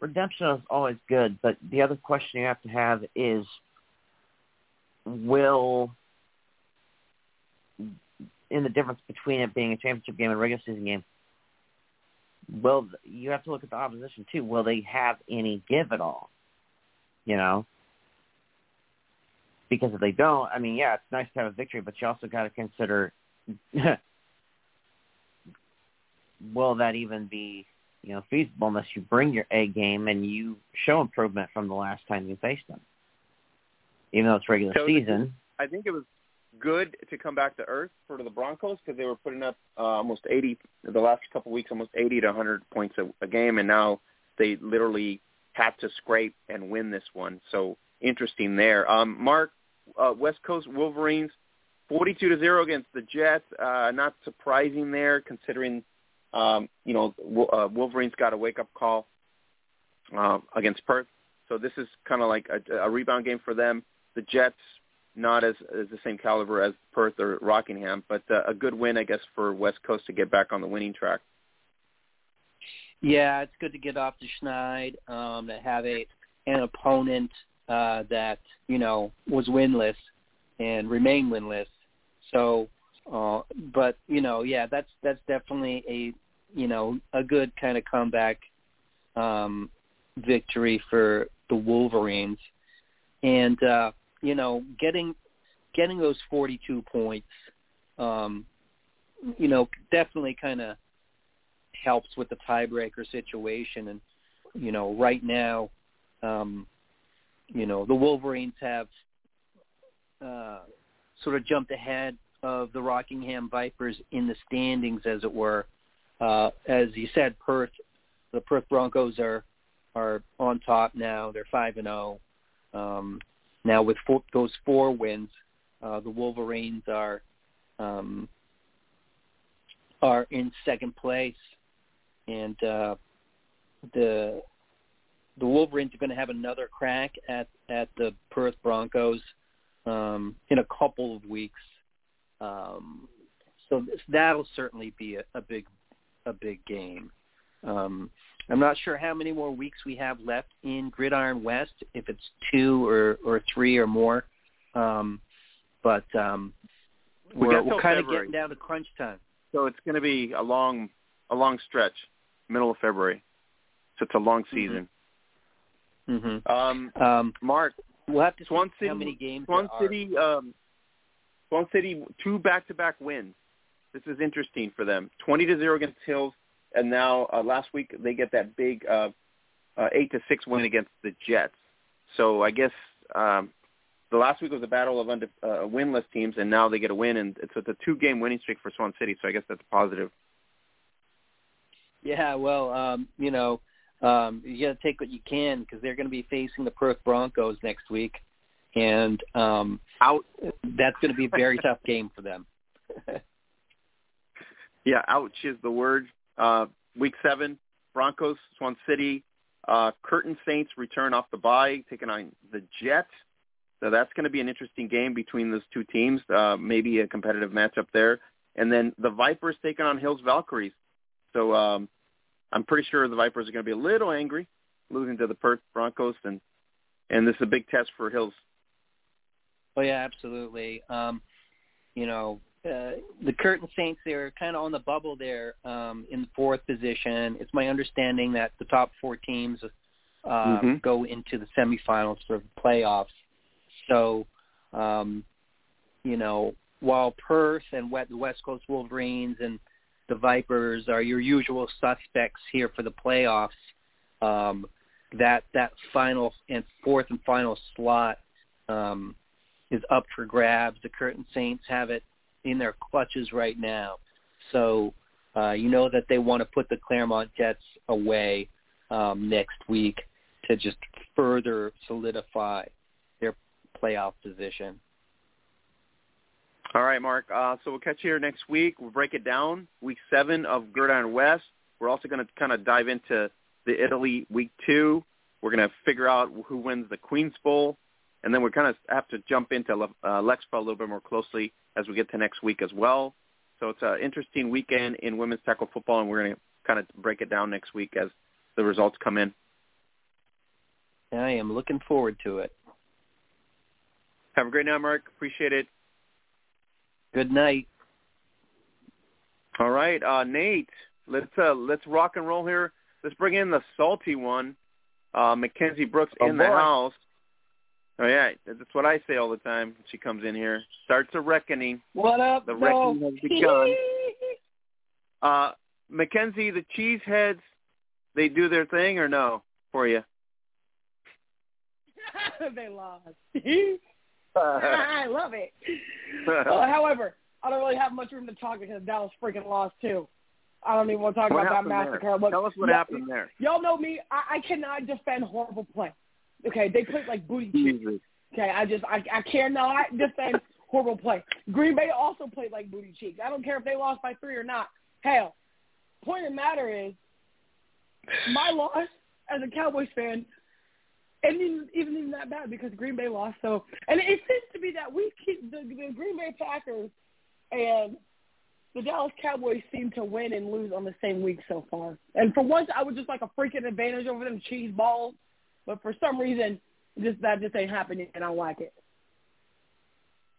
Redemption is always good, but the other question you have to have is will in the difference between it being a championship game and a regular season game, will you have to look at the opposition too? Will they have any give at all? You know, because if they don't, I mean, yeah, it's nice to have a victory, but you also got to consider will that even be you know feasible unless you bring your A game and you show improvement from the last time you faced them even though it's regular so season. I think it was good to come back to earth for the Broncos because they were putting up uh, almost 80 the last couple of weeks, almost 80 to 100 points a, a game, and now they literally had to scrape and win this one. So interesting there. Um, Mark, uh, West Coast Wolverines, 42 to zero against the Jets. Uh, not surprising there, considering um, you know uh, Wolverines got a wake up call uh, against Perth. So this is kind of like a, a rebound game for them the Jets not as as the same caliber as Perth or Rockingham, but uh, a good win, I guess, for West Coast to get back on the winning track. Yeah, it's good to get off the schneid, um, to have a an opponent uh, that you know was winless and remain winless. So, uh, but you know, yeah, that's that's definitely a you know a good kind of comeback um, victory for the Wolverines, and uh, you know, getting getting those 42 points, um, you know, definitely kind of helps with the tiebreaker situation. And you know, right now, um, you know, the Wolverines have uh, sort of jumped ahead of the Rockingham Vipers in the standings, as it were. Uh, as you said, Perth, the Perth Broncos are are on top now. They're five and zero. Now, with four, those four wins, uh, the Wolverines are um, are in second place, and uh, the the Wolverines are going to have another crack at at the Perth Broncos um, in a couple of weeks. Um, so that'll certainly be a, a big a big game. Um, I'm not sure how many more weeks we have left in Gridiron West, if it's two or, or three or more. Um, but um, we we're, we're kind of getting down to crunch time. So it's going to be a long, a long stretch, middle of February. So it's a long Mm-hmm. season. Mm-hmm. Um, Um, Mark, we'll have to Swan see City, how many games Swan. City, um, Swan City, two back-to-back wins. This is interesting for them. Twenty to zero against Hills, and now uh, last week they get that big uh, uh, eight to six win against the Jets. So I guess um, the last week was a battle of unde- uh, winless teams, and now they get a win, and it's a two-game winning streak for Swan City. So I guess that's positive. Yeah, well, um, you know, um, you got to take what you can because they're going to be facing the Perth Broncos next week, and um, out. That's going to be a very tough game for them. Yeah, ouch is the word. Uh, week seven, Broncos, Swan City, uh, Curtin Saints return off the bye, taking on the Jets. So that's going to be an interesting game between those two teams. Uh, maybe a competitive matchup there. And then the Vipers taking on Hills Valkyries. So um, I'm pretty sure the Vipers are going to be a little angry losing to the Perth Broncos, and and this is a big test for Hills. Oh yeah, absolutely. Um, you know, uh, the Curtin Saints they're kind of on the bubble there um, in the fourth position. It's my understanding that the top four teams uh, Mm-hmm. go into the semifinals for the playoffs. So, um, you know, while Perth and West, the West Coast Wolverines and the Vipers are your usual suspects here for the playoffs. Um, that that final and fourth and final slot um, is up for grabs. The Curtin Saints have it in their clutches right now, so uh, you know that they want to put the Claremont Jets away um, next week to just further solidify their playoff position. All right, Mark. Uh, so we'll catch you here next week. We'll break it down. Week seven of Gridiron West. We're also going to kind of dive into the Italy week two. We're going to figure out who wins the Queen's Bowl, and then we kind of have to jump into uh, Lexpo a little bit more closely as we get to next week as well. So it's an interesting weekend in women's tackle football, and we're going to kind of break it down next week as the results come in. I am looking forward to it. Have a great night, Mark. Appreciate it. Good night. All right, uh, Nate. Let's uh, let's rock and roll here. Let's bring in the salty one, uh, Mackenzie Brooks oh, in boy. the house. Oh yeah, that's what I say all the time. She comes in here. Starts a reckoning. What up? The no? reckoning has begun. uh, Mackenzie, the cheeseheads, they do their thing or no for you? they lost. I love it. uh, however, I don't really have much room to talk because Dallas freaking lost too. I don't even want to talk What about that massacre. there? But Tell us what y- happened there. Y'all know me. I, I cannot defend horrible play. Okay, they played like booty cheeks. Okay, I just I I cannot defend horrible play. Green Bay also played like booty cheeks. I don't care if they lost by three or not. Hell, point of the matter is, my loss as a Cowboys fan isn't even, even even that bad because Green Bay lost. So, and it seems to be that we keep the, the Green Bay Packers and the Dallas Cowboys seem to win and lose on the same week so far. And for once, I would just like a freaking advantage over them cheese balls. But for some reason, just that just ain't happening, and I like it.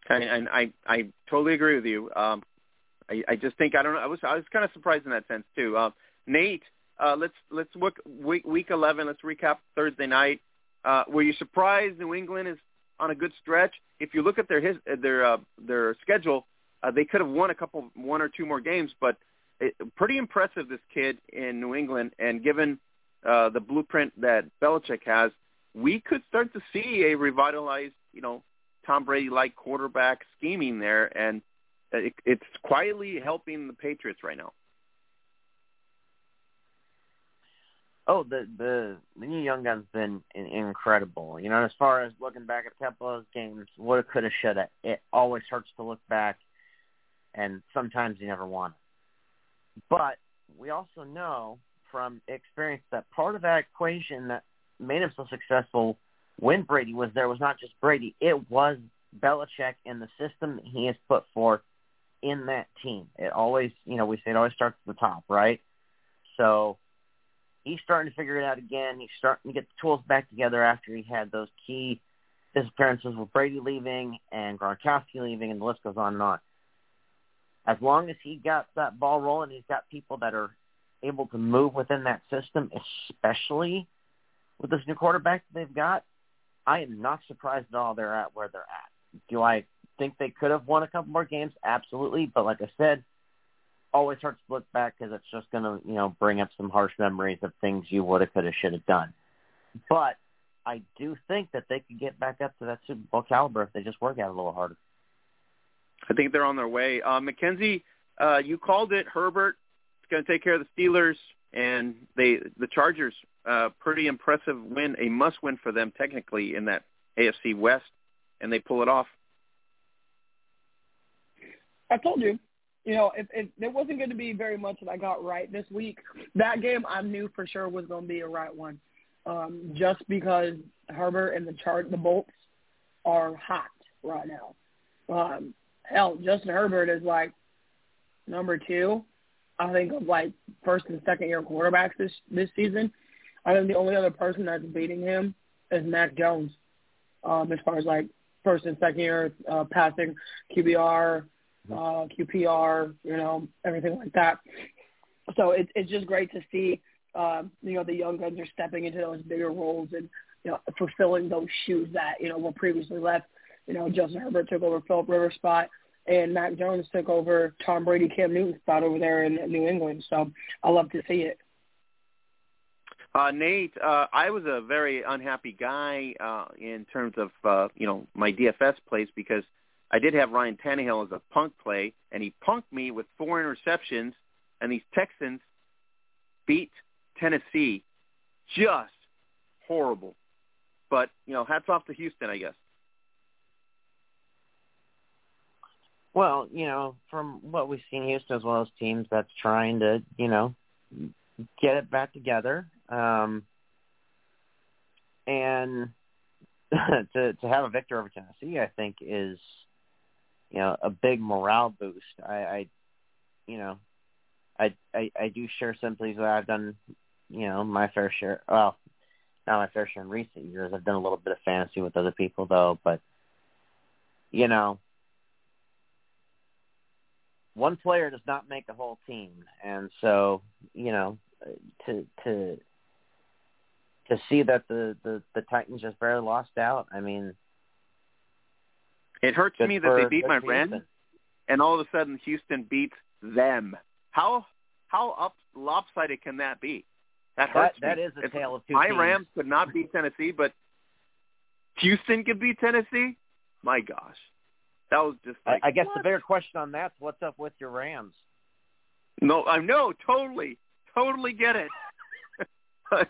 And, and I I totally agree with you. Um, I, I just think I don't know. I was I was kind of surprised in that sense too. Uh, Nate, uh, let's let's look week week eleven. Let's recap Thursday night. Uh, were you surprised New England is on a good stretch? If you look at their his, their uh, their schedule, uh, they could have won a couple one or two more games, but it, pretty impressive this kid in New England. And given uh, the blueprint that Belichick has, we could start to see a revitalized, you know, Tom Brady-like quarterback scheming there, and it, it's quietly helping the Patriots right now. Oh, the the the new young gun's been in, incredible. You know, as far as looking back at a couple of games, what it coulda, shoulda. It always hurts to look back, and sometimes you never want. it. But we also know from experience that part of that equation that made him so successful when Brady was there was not just Brady; it was Belichick and the system that he has put forth in that team. It always, you know, we say it always starts at the top, right? So he's starting to figure it out again. He's starting to get the tools back together after he had those key disappearances with Brady leaving and Gronkowski leaving, and the list goes on and on. As long as he got that ball rolling, he's got people that are able to move within that system, especially with this new quarterback they've got. I am not surprised at all they're at where they're at. Do I think they could have won a couple more games? Absolutely. But like I said, always hurts to look back because it's just going to, you know, bring up some harsh memories of things you would have, could have, should have done. But I do think that they could get back up to that Super Bowl caliber if they just work it a little harder. I think they're on their way. Uh, Mackenzie, uh, you called it. Herbert going to take care of the Steelers, and they the Chargers. Uh, pretty impressive win, a must-win for them technically in that AFC West, and they pull it off. I told you, you know, if there wasn't going to be very much that I got right this week, that game I knew for sure was going to be a right one, um, just because Herbert and the chart the Bolts are hot right now. Um, hell, Justin Herbert is like number two, I think, of like first and second year quarterbacks this this season. I think the only other person that's beating him is Mac Jones, um, as far as like first and second year uh, passing QBR, uh, QPR, you know, everything like that. So it's it's just great to see, uh, you know, the young guns are stepping into those bigger roles and you know fulfilling those shoes that you know were previously left. You know, Justin Herbert took over Philip Rivers' spot. And Mac Jones took over Tom Brady, Cam Newton's spot over there in New England. So I love to see it. Uh, Nate, uh, I was a very unhappy guy uh, in terms of uh, you know my DFS plays because I did have Ryan Tannehill as a punk play, and he punked me with four interceptions, and these Texans beat Tennessee, just horrible. But you know, hats off to Houston, I guess. Well, you know, from what we've seen Houston as well as teams that's trying to, you know, get it back together. Um and to to have a victor over Tennessee I think is you know, a big morale boost. I, I you know, I, I I do share sympathies that I've done, you know, my fair share well, not my fair share in recent years. I've done a little bit of fantasy with other people though, but you know, one player does not make a whole team, and so you know to to to see that the the, the Titans just barely lost out. I mean, it hurts me that they beat my Houston. and all of a sudden Houston beats them. How how up lopsided can that be? That hurts that, me. That is a If tale of two my teams. Rams could not beat Tennessee, but Houston could beat Tennessee. My gosh, that was just I, like I guess what? the bigger question on that's what's up with your Rams. No, I know totally, totally get it.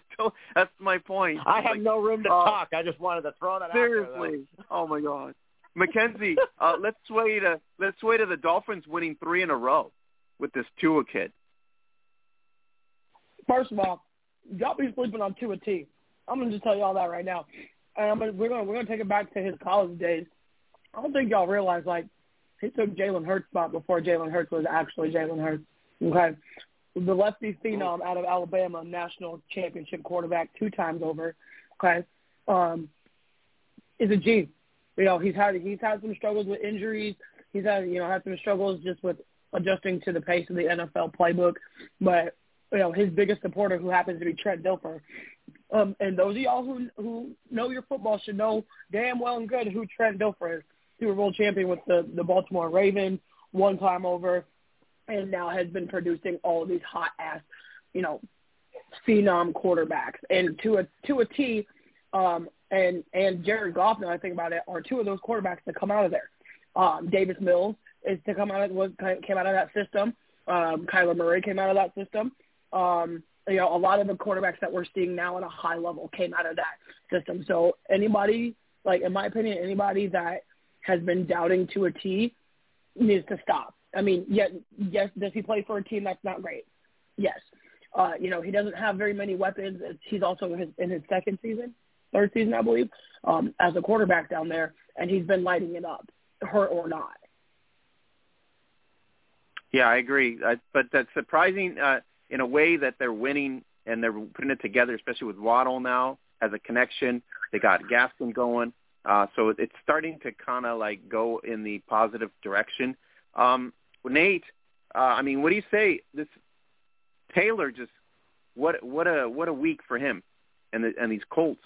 That's my point. I have Like, no room to uh, talk. I just wanted to throw that out. Seriously. Oh my God. Mackenzie, uh, let's sway to let's sway to the Dolphins winning three in a row with this Tua kid. First of all, y'all be sleeping on Tua T. I'm gonna just tell you all that right now, and I'm gonna, we're gonna we're gonna take it back to his college days. I don't think y'all realize like he took Jalen Hurts' spot before Jalen Hurts was actually Jalen Hurts. Okay, the lefty phenom out of Alabama, national championship quarterback two times over. Okay, um, is a G. You know he's had he's had some struggles with injuries. He's had you know had some struggles just with adjusting to the pace of the NFL playbook, but you know, his biggest supporter who happens to be Trent Dilfer. Um, and those of y'all who who know your football should know damn well and good who Trent Dilfer is. Super Bowl champion with the the Baltimore Ravens one time over, and now has been producing all these hot ass, you know, phenom quarterbacks. And to a Tua T, um, and and Jared Goff. Now I think about it, are two of those quarterbacks that come out of there. Um, Davis Mills is to come out of was came out of that system. Um, Kyler Murray came out of that system. Um, you know, a lot of the quarterbacks that we're seeing now at a high level came out of that system. So anybody, like in my opinion, anybody that has been doubting Tua T needs to stop. I mean, yes, yes, does he play for a team that's not great? Yes. Uh, you know, he doesn't have very many weapons. He's also in his, in his second season, third season, I believe, um, as a quarterback down there, and he's been lighting it up, hurt or not. Yeah, I agree. I, but that's surprising uh, in a way that they're winning and they're putting it together, especially with Waddle now as a connection. They got Gaskin going. Uh, so it's starting to kind of like go in the positive direction. Um, Nate, uh, I mean, what do you say? This Taylor just what what a what a week for him, and the, and these Colts,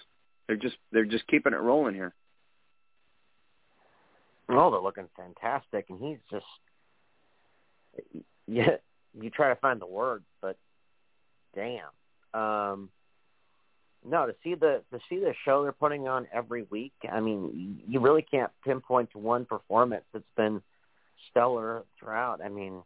they're just they're just keeping it rolling here. Oh, they're looking fantastic, and he's just yeah. You try to find the word, but damn. Um, no, to see the to see the show they're putting on every week. I mean, you really can't pinpoint to one performance that's been stellar throughout. I mean,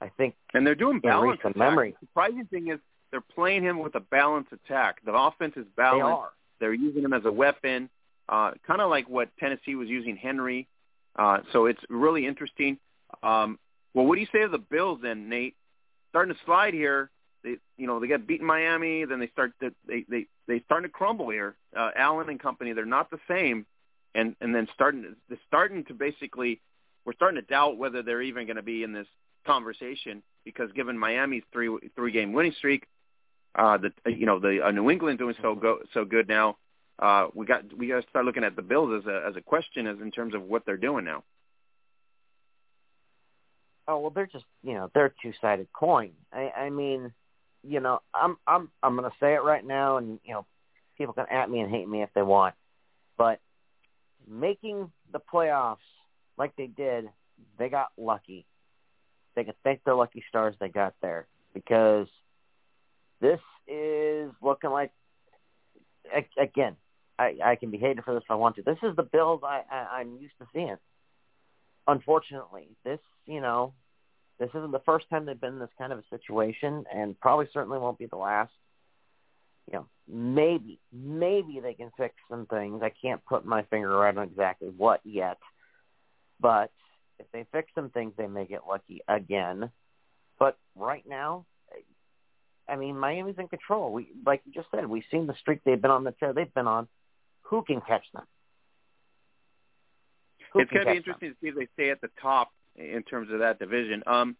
I think And they're doing balance attack. memory. The surprising thing is they're playing him with a balanced attack. The offense is balanced. They are. They're using him as a weapon, uh, kind of like what Tennessee was using Henry. Uh, so it's really interesting. Um, well, what do you say of the Bills then, Nate? Starting to slide here. They, you know, they got beaten Miami. Then they start to they they they starting to crumble here. Uh, Allen and company, they're not the same, and and then starting to, they're starting to basically we're starting to doubt whether they're even going to be in this conversation because given Miami's three three game winning streak, uh, the you know the uh, New England doing so go so good now. Uh, we got we got to start looking at the Bills as a as a question as in terms of what they're doing now. Oh well, they're just you know they're a two sided coin. I, I mean, you know, I'm I'm I'm to say it right now, and you know, people can at me and hate me if they want, but making the playoffs like they did, they got lucky. They can thank the lucky stars they got there because this is looking like again. I, I can be hated for this if I want to. This is the Bills I, I I'm used to seeing. Unfortunately, this you know, this isn't the first time they've been in this kind of a situation, and probably certainly won't be the last. You know, maybe maybe they can fix some things. I can't put my finger right on exactly what yet, but if they fix some things, they may get lucky again. But right now, I mean, Miami's in control. We, like you just said, we've seen the streak they've been on, the tear they've been on. Who can catch them? Who it's going to be interesting them? to see if they stay at the top in terms of that division. Um,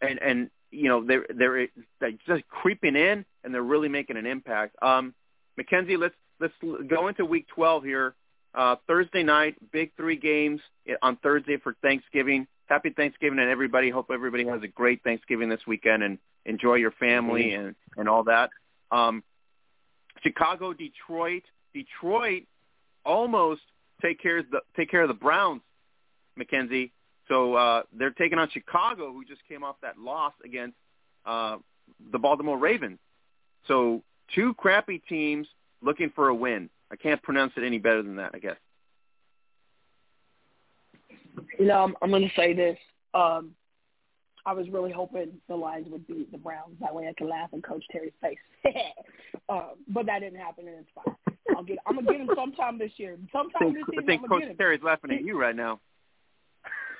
and and you know they're they're, they're just creeping in, and they're really making an impact. Um, Mackenzie, let's let's go into Week 12 here. Uh, Thursday night, big three games on Thursday for Thanksgiving. Happy Thanksgiving and everybody. Hope everybody has a great Thanksgiving this weekend and enjoy your family and and all that. Um, Chicago, Detroit. Detroit almost take care of the take care of the Browns, Mackenzie. So uh, they're taking on Chicago, who just came off that loss against uh, the Baltimore Ravens. So two crappy teams looking for a win. I can't pronounce it any better than that, I guess. You know, I'm, I'm going to say this. Um, I was really hoping the Lions would beat the Browns. That way I could laugh in Coach Terry's face. uh, but that didn't happen, and it's fine. I'll get. I'm gonna get him sometime this year. Sometime this season, I think Coach. Terry's laughing at you right now.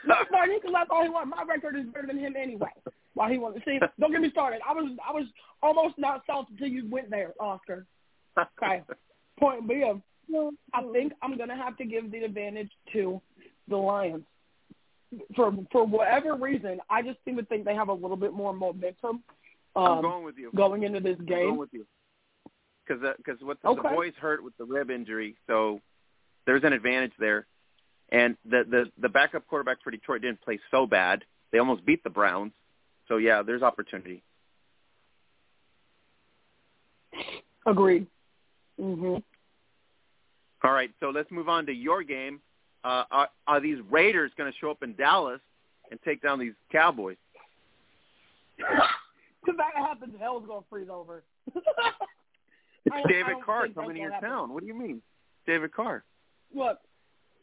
No, no, he can laugh all he wants. My record is better than him anyway. Why he wants to see? Don't get me started. I was I was almost not salty until you went there, Oscar. Okay. Point being, I think I'm gonna have to give the advantage to the Lions. For for whatever reason, I just seem to think they have a little bit more momentum. Um, I'm going with you. Going into this game. I'm going with you. Because because uh, what the, okay. the boys hurt with the rib injury, so there's an advantage there. And the the the backup quarterback for Detroit didn't play so bad. They almost beat the Browns. So yeah, there's opportunity. Agreed. Mhm. All right, so let's move on to your game. Uh, are, are these Raiders going to show up in Dallas and take down these Cowboys? If that happens, hell's going to freeze over. it's I, David I Carr coming to your happen. town. What do you mean, David Carr? Look,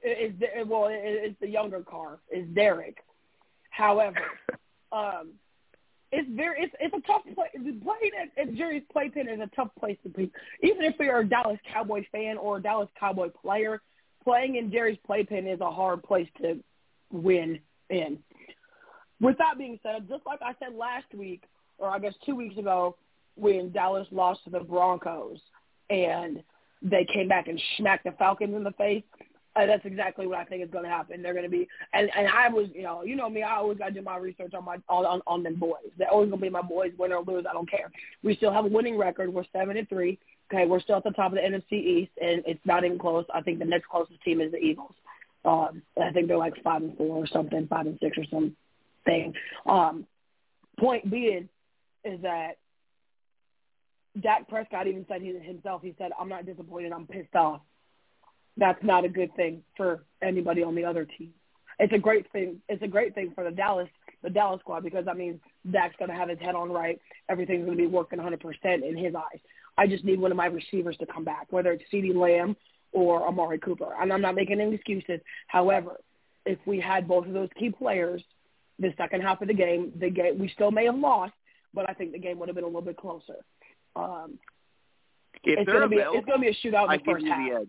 it, well, it's the younger Carr. It's Derek. However, um, it's very it's it's a tough play. Playing at, at Jerry's Playpen is a tough place to be. Even if you're a Dallas Cowboys fan or a Dallas Cowboy player, playing in Jerry's Playpen is a hard place to win in. With that being said, just like I said last week, or I guess two weeks ago, when Dallas lost to the Broncos and they came back and smacked the Falcons in the face, uh, that's exactly what I think is going to happen. They're going to be, and and I was, you know, you know me, I always got to do my research on my on on, on them boys. They're always going to be my boys, win or lose. I don't care. We still have a winning record. We're seven and three. Okay, we're still at the top of the NFC East, and it's not even close. I think the next closest team is the Eagles. Um, I think they're like five and four or something, five and six or something. Um, point being is that Dak Prescott even said he, himself, he said, I'm not disappointed, I'm pissed off. That's not a good thing for anybody on the other team. It's a great thing. It's a great thing for the Dallas, the Dallas squad because that means Dak's going to have his head on right. Everything's going to be working 100% in his eyes. I just need one of my receivers to come back, whether it's CeeDee Lamb or Amari Cooper. And I'm not making any excuses. However, if we had both of those key players the second half of the game, the game we still may have lost, but I think the game would have been a little bit closer. Um, if it's going to be it's going to be a shootout in I the first half. the.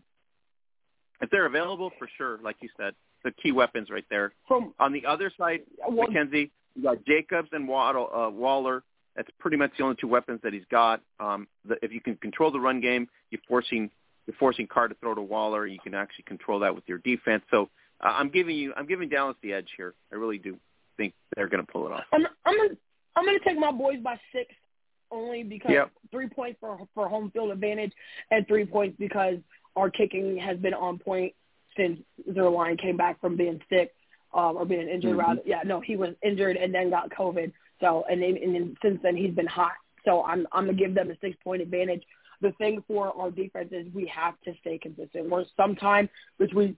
If they're available, for sure, like you said, the key weapons right there. From on the other side, well, Mackenzie, you got Jacobs and Waddle, uh, Waller. That's pretty much the only two weapons that he's got. Um, the, if you can control the run game, you're forcing you're forcing Carr to throw to Waller. You can actually control that with your defense. So uh, I'm giving you I'm giving Dallas the edge here. I really do think they're going to pull it off. I'm I'm gonna, I'm going to take my boys by six only because Yep. three points for for home field advantage and three points because our kicking has been on point since their line came back from being sick um, or being injured. Mhm. Rather, yeah, no, he was injured and then got COVID. So and then, and then since then he's been hot. So I'm I'm gonna give them a six point advantage. The thing for our defense is we have to stay consistent. We're sometime between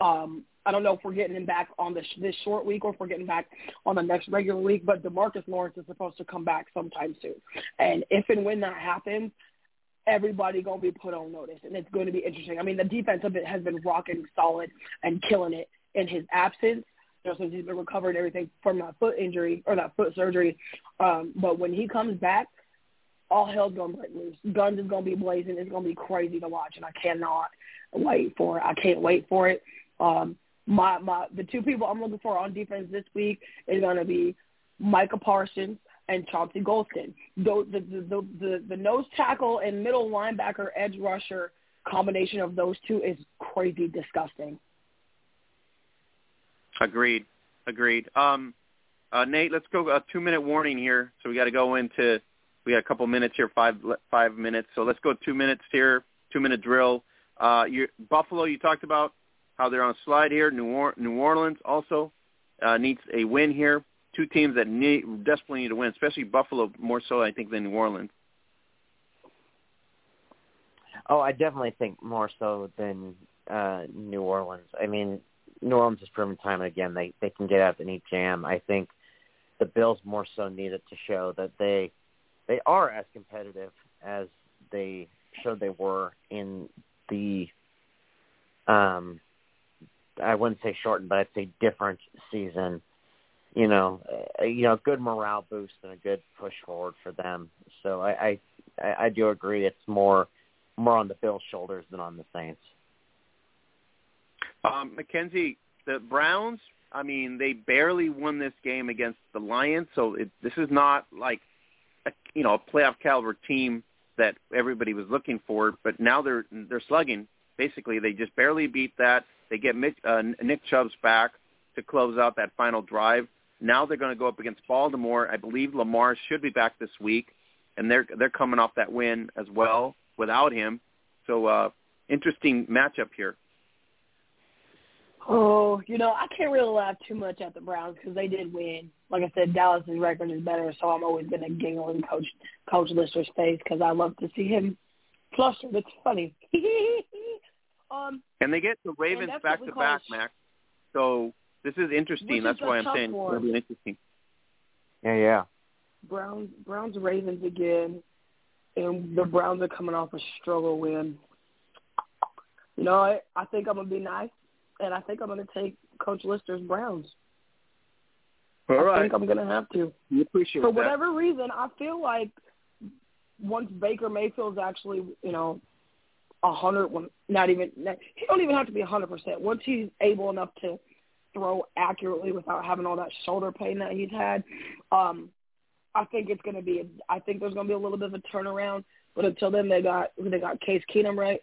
um I don't know if we're getting him back on this this short week or if we're getting back on the next regular week. But Demarcus Lawrence is supposed to come back sometime soon, and if and when that happens, everybody gonna be put on notice, and it's going to be interesting. I mean, the defense of it has been rocking solid and killing it in his absence. You know, since he's been recovering everything from that foot injury or that foot surgery. Um, but when he comes back, all hell's gonna break loose. Guns is gonna be blazing. It's gonna be crazy to watch, and I cannot wait for it. I can't wait for it. Um, my my the two people I'm looking for on defense this week is gonna be Micah Parsons and Chauncey Golston. The the, the the the nose tackle and middle linebacker edge rusher combination of those two is crazy disgusting. Agreed. Agreed. Um, uh, Nate, let's go a two minute warning here. So we got to go into we got a couple minutes here, five five minutes. So let's go two minutes here, two minute drill. Uh, Buffalo, you talked about how they're on a slide here. New, or- New Orleans also uh, needs a win here. Two teams that need desperately need to win, especially Buffalo more so I think than New Orleans. Oh, I definitely think more so than uh, New Orleans. I mean, New Orleans has proven time and again they they can get out of any jam. I think the Bills more so need it to show that they they are as competitive as they showed they were in the um I wouldn't say shortened, but I'd say different season. You know, uh, you know, good morale boost and a good push forward for them. So I I I do agree it's more more on the Bills' shoulders than on the Saints. Um, Mackenzie, the Browns. I mean, they barely won this game against the Lions, so it, this is not like a, you know a playoff caliber team that everybody was looking for. But now they're they're slugging. Basically, they just barely beat that. They get Mitch, uh, Nick Chubb's back to close out that final drive. Now they're going to go up against Baltimore. I believe Lamar should be back this week, and they're they're coming off that win as well without him. So uh, interesting matchup here. Oh, you know, I can't really laugh too much at the Browns because they did win. Like I said, Dallas's record is better, so I'm always going to giggle in Coach Coach Lister's face because I love to see him flustered. It's funny. um, and they get the Ravens back to back, Max. So this is interesting. That's why I'm saying one. it'll be interesting. Yeah, yeah. Browns, Browns, Ravens again, and the Browns are coming off a struggle win. You know, I, I think I'm gonna be nice and I think I'm going to take Coach Lister's Browns. All I right. think I'm going to have to. We appreciate For that. whatever reason, I feel like once Baker Mayfield's actually, you know, a hundred, not even he don't even have to be a hundred percent. Once he's able enough to throw accurately without having all that shoulder pain that he's had, um, I think it's going to be. I think there's going to be a little bit of a turnaround. But until then, they got they got Case Keenum right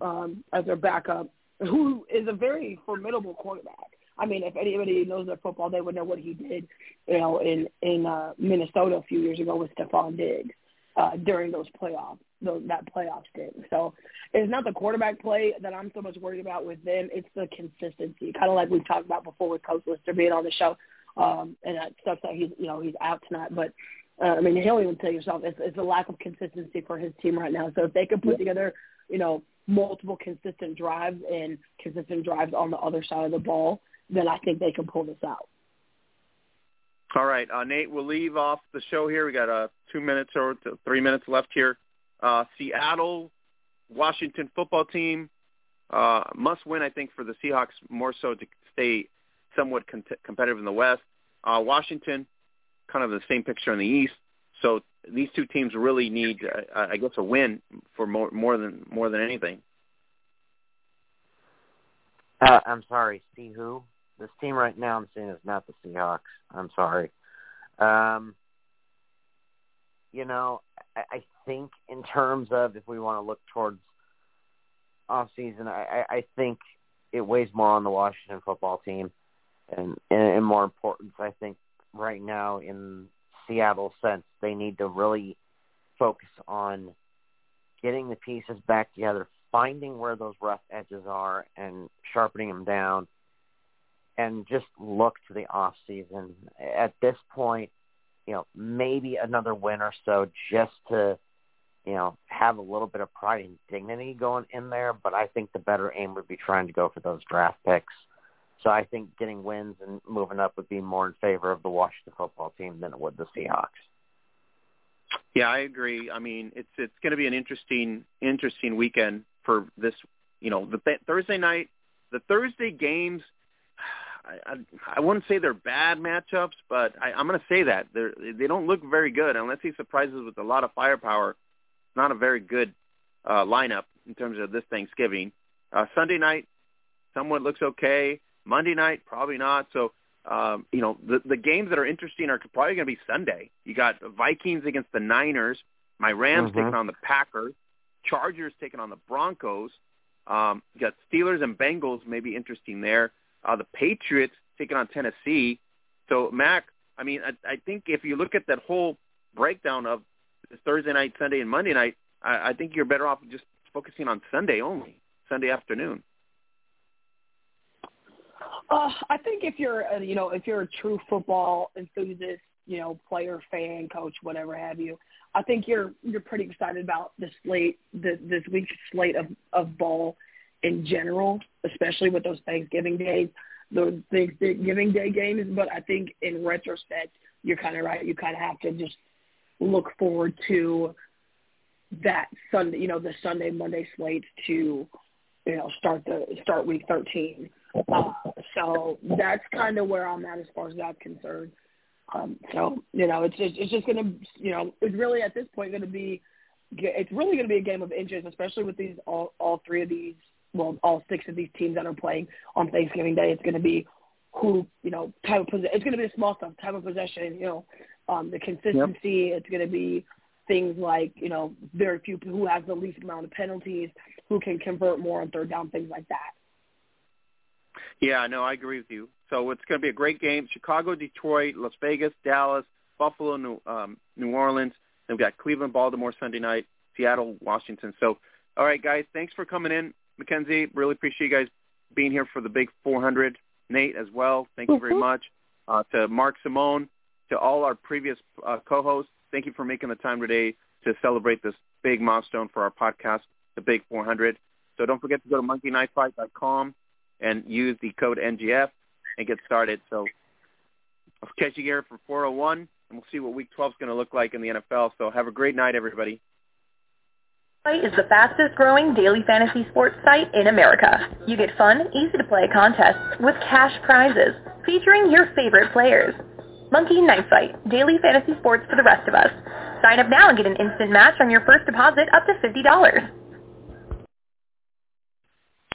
um, as their backup who is a very formidable quarterback. I mean, if anybody knows their football, they would know what he did, you know, in in uh, Minnesota a few years ago with Stefon Diggs uh, during those playoffs, those, that playoff stint. So it's not the quarterback play that I'm so much worried about with them. It's the consistency, kind of like we've talked about before with Coach Lister being on the show, um, and that sucks that he's you know he's out tonight, but. Uh, I mean, he'll even tell yourself it's, it's a lack of consistency for his team right now. So if they could put together, you know, multiple consistent drives and consistent drives on the other side of the ball, then I think they can pull this out. All right, uh, Nate, we'll leave off the show here. We got uh, two minutes or three minutes left here. Uh, Seattle, Washington football team uh, must win, I think, for the Seahawks more so to stay somewhat con- competitive in the West. Uh, Washington, kind of the same picture in the East. So these two teams really need, uh, I guess, a win for more more than more than anything. Uh, I'm sorry, see who? This team right now I'm seeing is not the Seahawks. I'm sorry. Um, you know, I, I think in terms of if we want to look towards off season, I, I think it weighs more on the Washington football team, and and more importance, I think right now in Seattle sense, they need to really focus on getting the pieces back together, finding where those rough edges are, and sharpening them down, and just look to the off season. At this point, you know, maybe another win or so just to, you know, have a little bit of pride and dignity going in there. But I think the better aim would be trying to go for those draft picks So I think getting wins and moving up would be more in favor of the Washington football team than it would the Seahawks. Yeah, I agree. I mean, it's it's going to be an interesting interesting weekend for this. You know, the th- Thursday night, the Thursday games. I, I I wouldn't say they're bad matchups, but I, I'm going to say that they they don't look very good unless he surprises with a lot of firepower. Not a very good uh, lineup in terms of this Thanksgiving. Uh, Sunday night, somewhat looks okay. Monday night, probably not. So um, you know, the the games that are interesting are probably going to be Sunday. You got the Vikings against the Niners, my Rams Mm-hmm. taking on the Packers, Chargers taking on the Broncos. Um, you got Steelers and Bengals, maybe interesting there. Uh, the Patriots taking on Tennessee. So Mac, I mean, I, I think if you look at that whole breakdown of Thursday night, Sunday, and Monday night, I, I think you're better off just focusing on Sunday only, Sunday afternoon. Uh, I think if you're, a, you know, if you're a true football enthusiast, you know, player, fan, coach, whatever have you, I think you're you're pretty excited about the slate, the, this week's slate of of ball in general, especially with those Thanksgiving days, those Thanksgiving Day games. But I think in retrospect, you're kind of right. You kind of have to just look forward to that Sunday, you know, the Sunday Monday slate to, you know, start the start week 13. Uh, so that's kind of where I'm at as far as that's concerned. Um, so you know, it's just it's just gonna you know it's really at this point gonna be it's really gonna be a game of inches, especially with these all all three of these well all six of these teams that are playing on Thanksgiving Day. It's gonna be who you know type of possession. It's gonna be the small stuff, type of possession. You know, um, the consistency. It's gonna be things like you know very few who has the least amount of penalties, who can convert more on third down, things like that. Yeah, no, I agree with you. So it's going to be a great game. Chicago, Detroit, Las Vegas, Dallas, Buffalo, New, um, New Orleans. Then we've got Cleveland, Baltimore Sunday night, Seattle, Washington. So, all right, guys, thanks for coming in. Mackenzie, really appreciate you guys being here for the big 400. Nate as well, thank you very much. Uh, to Mark Simon, to all our previous uh, co-hosts, thank you for making the time today to celebrate this big milestone for our podcast, the Big 400. So don't forget to go to monkeyknifefight.com and use the code NJF and get started. So I'll catch you here for 401, and we'll see what Week 12 is going to look like in the NFL. So have a great night, everybody. Is the fastest growing daily fantasy sports site in America. You get fun, easy to play contests with cash prizes featuring your favorite players. Monkey Knife Fight, daily fantasy sports for the rest of us. Sign up now and get an instant match on your first deposit up to $50.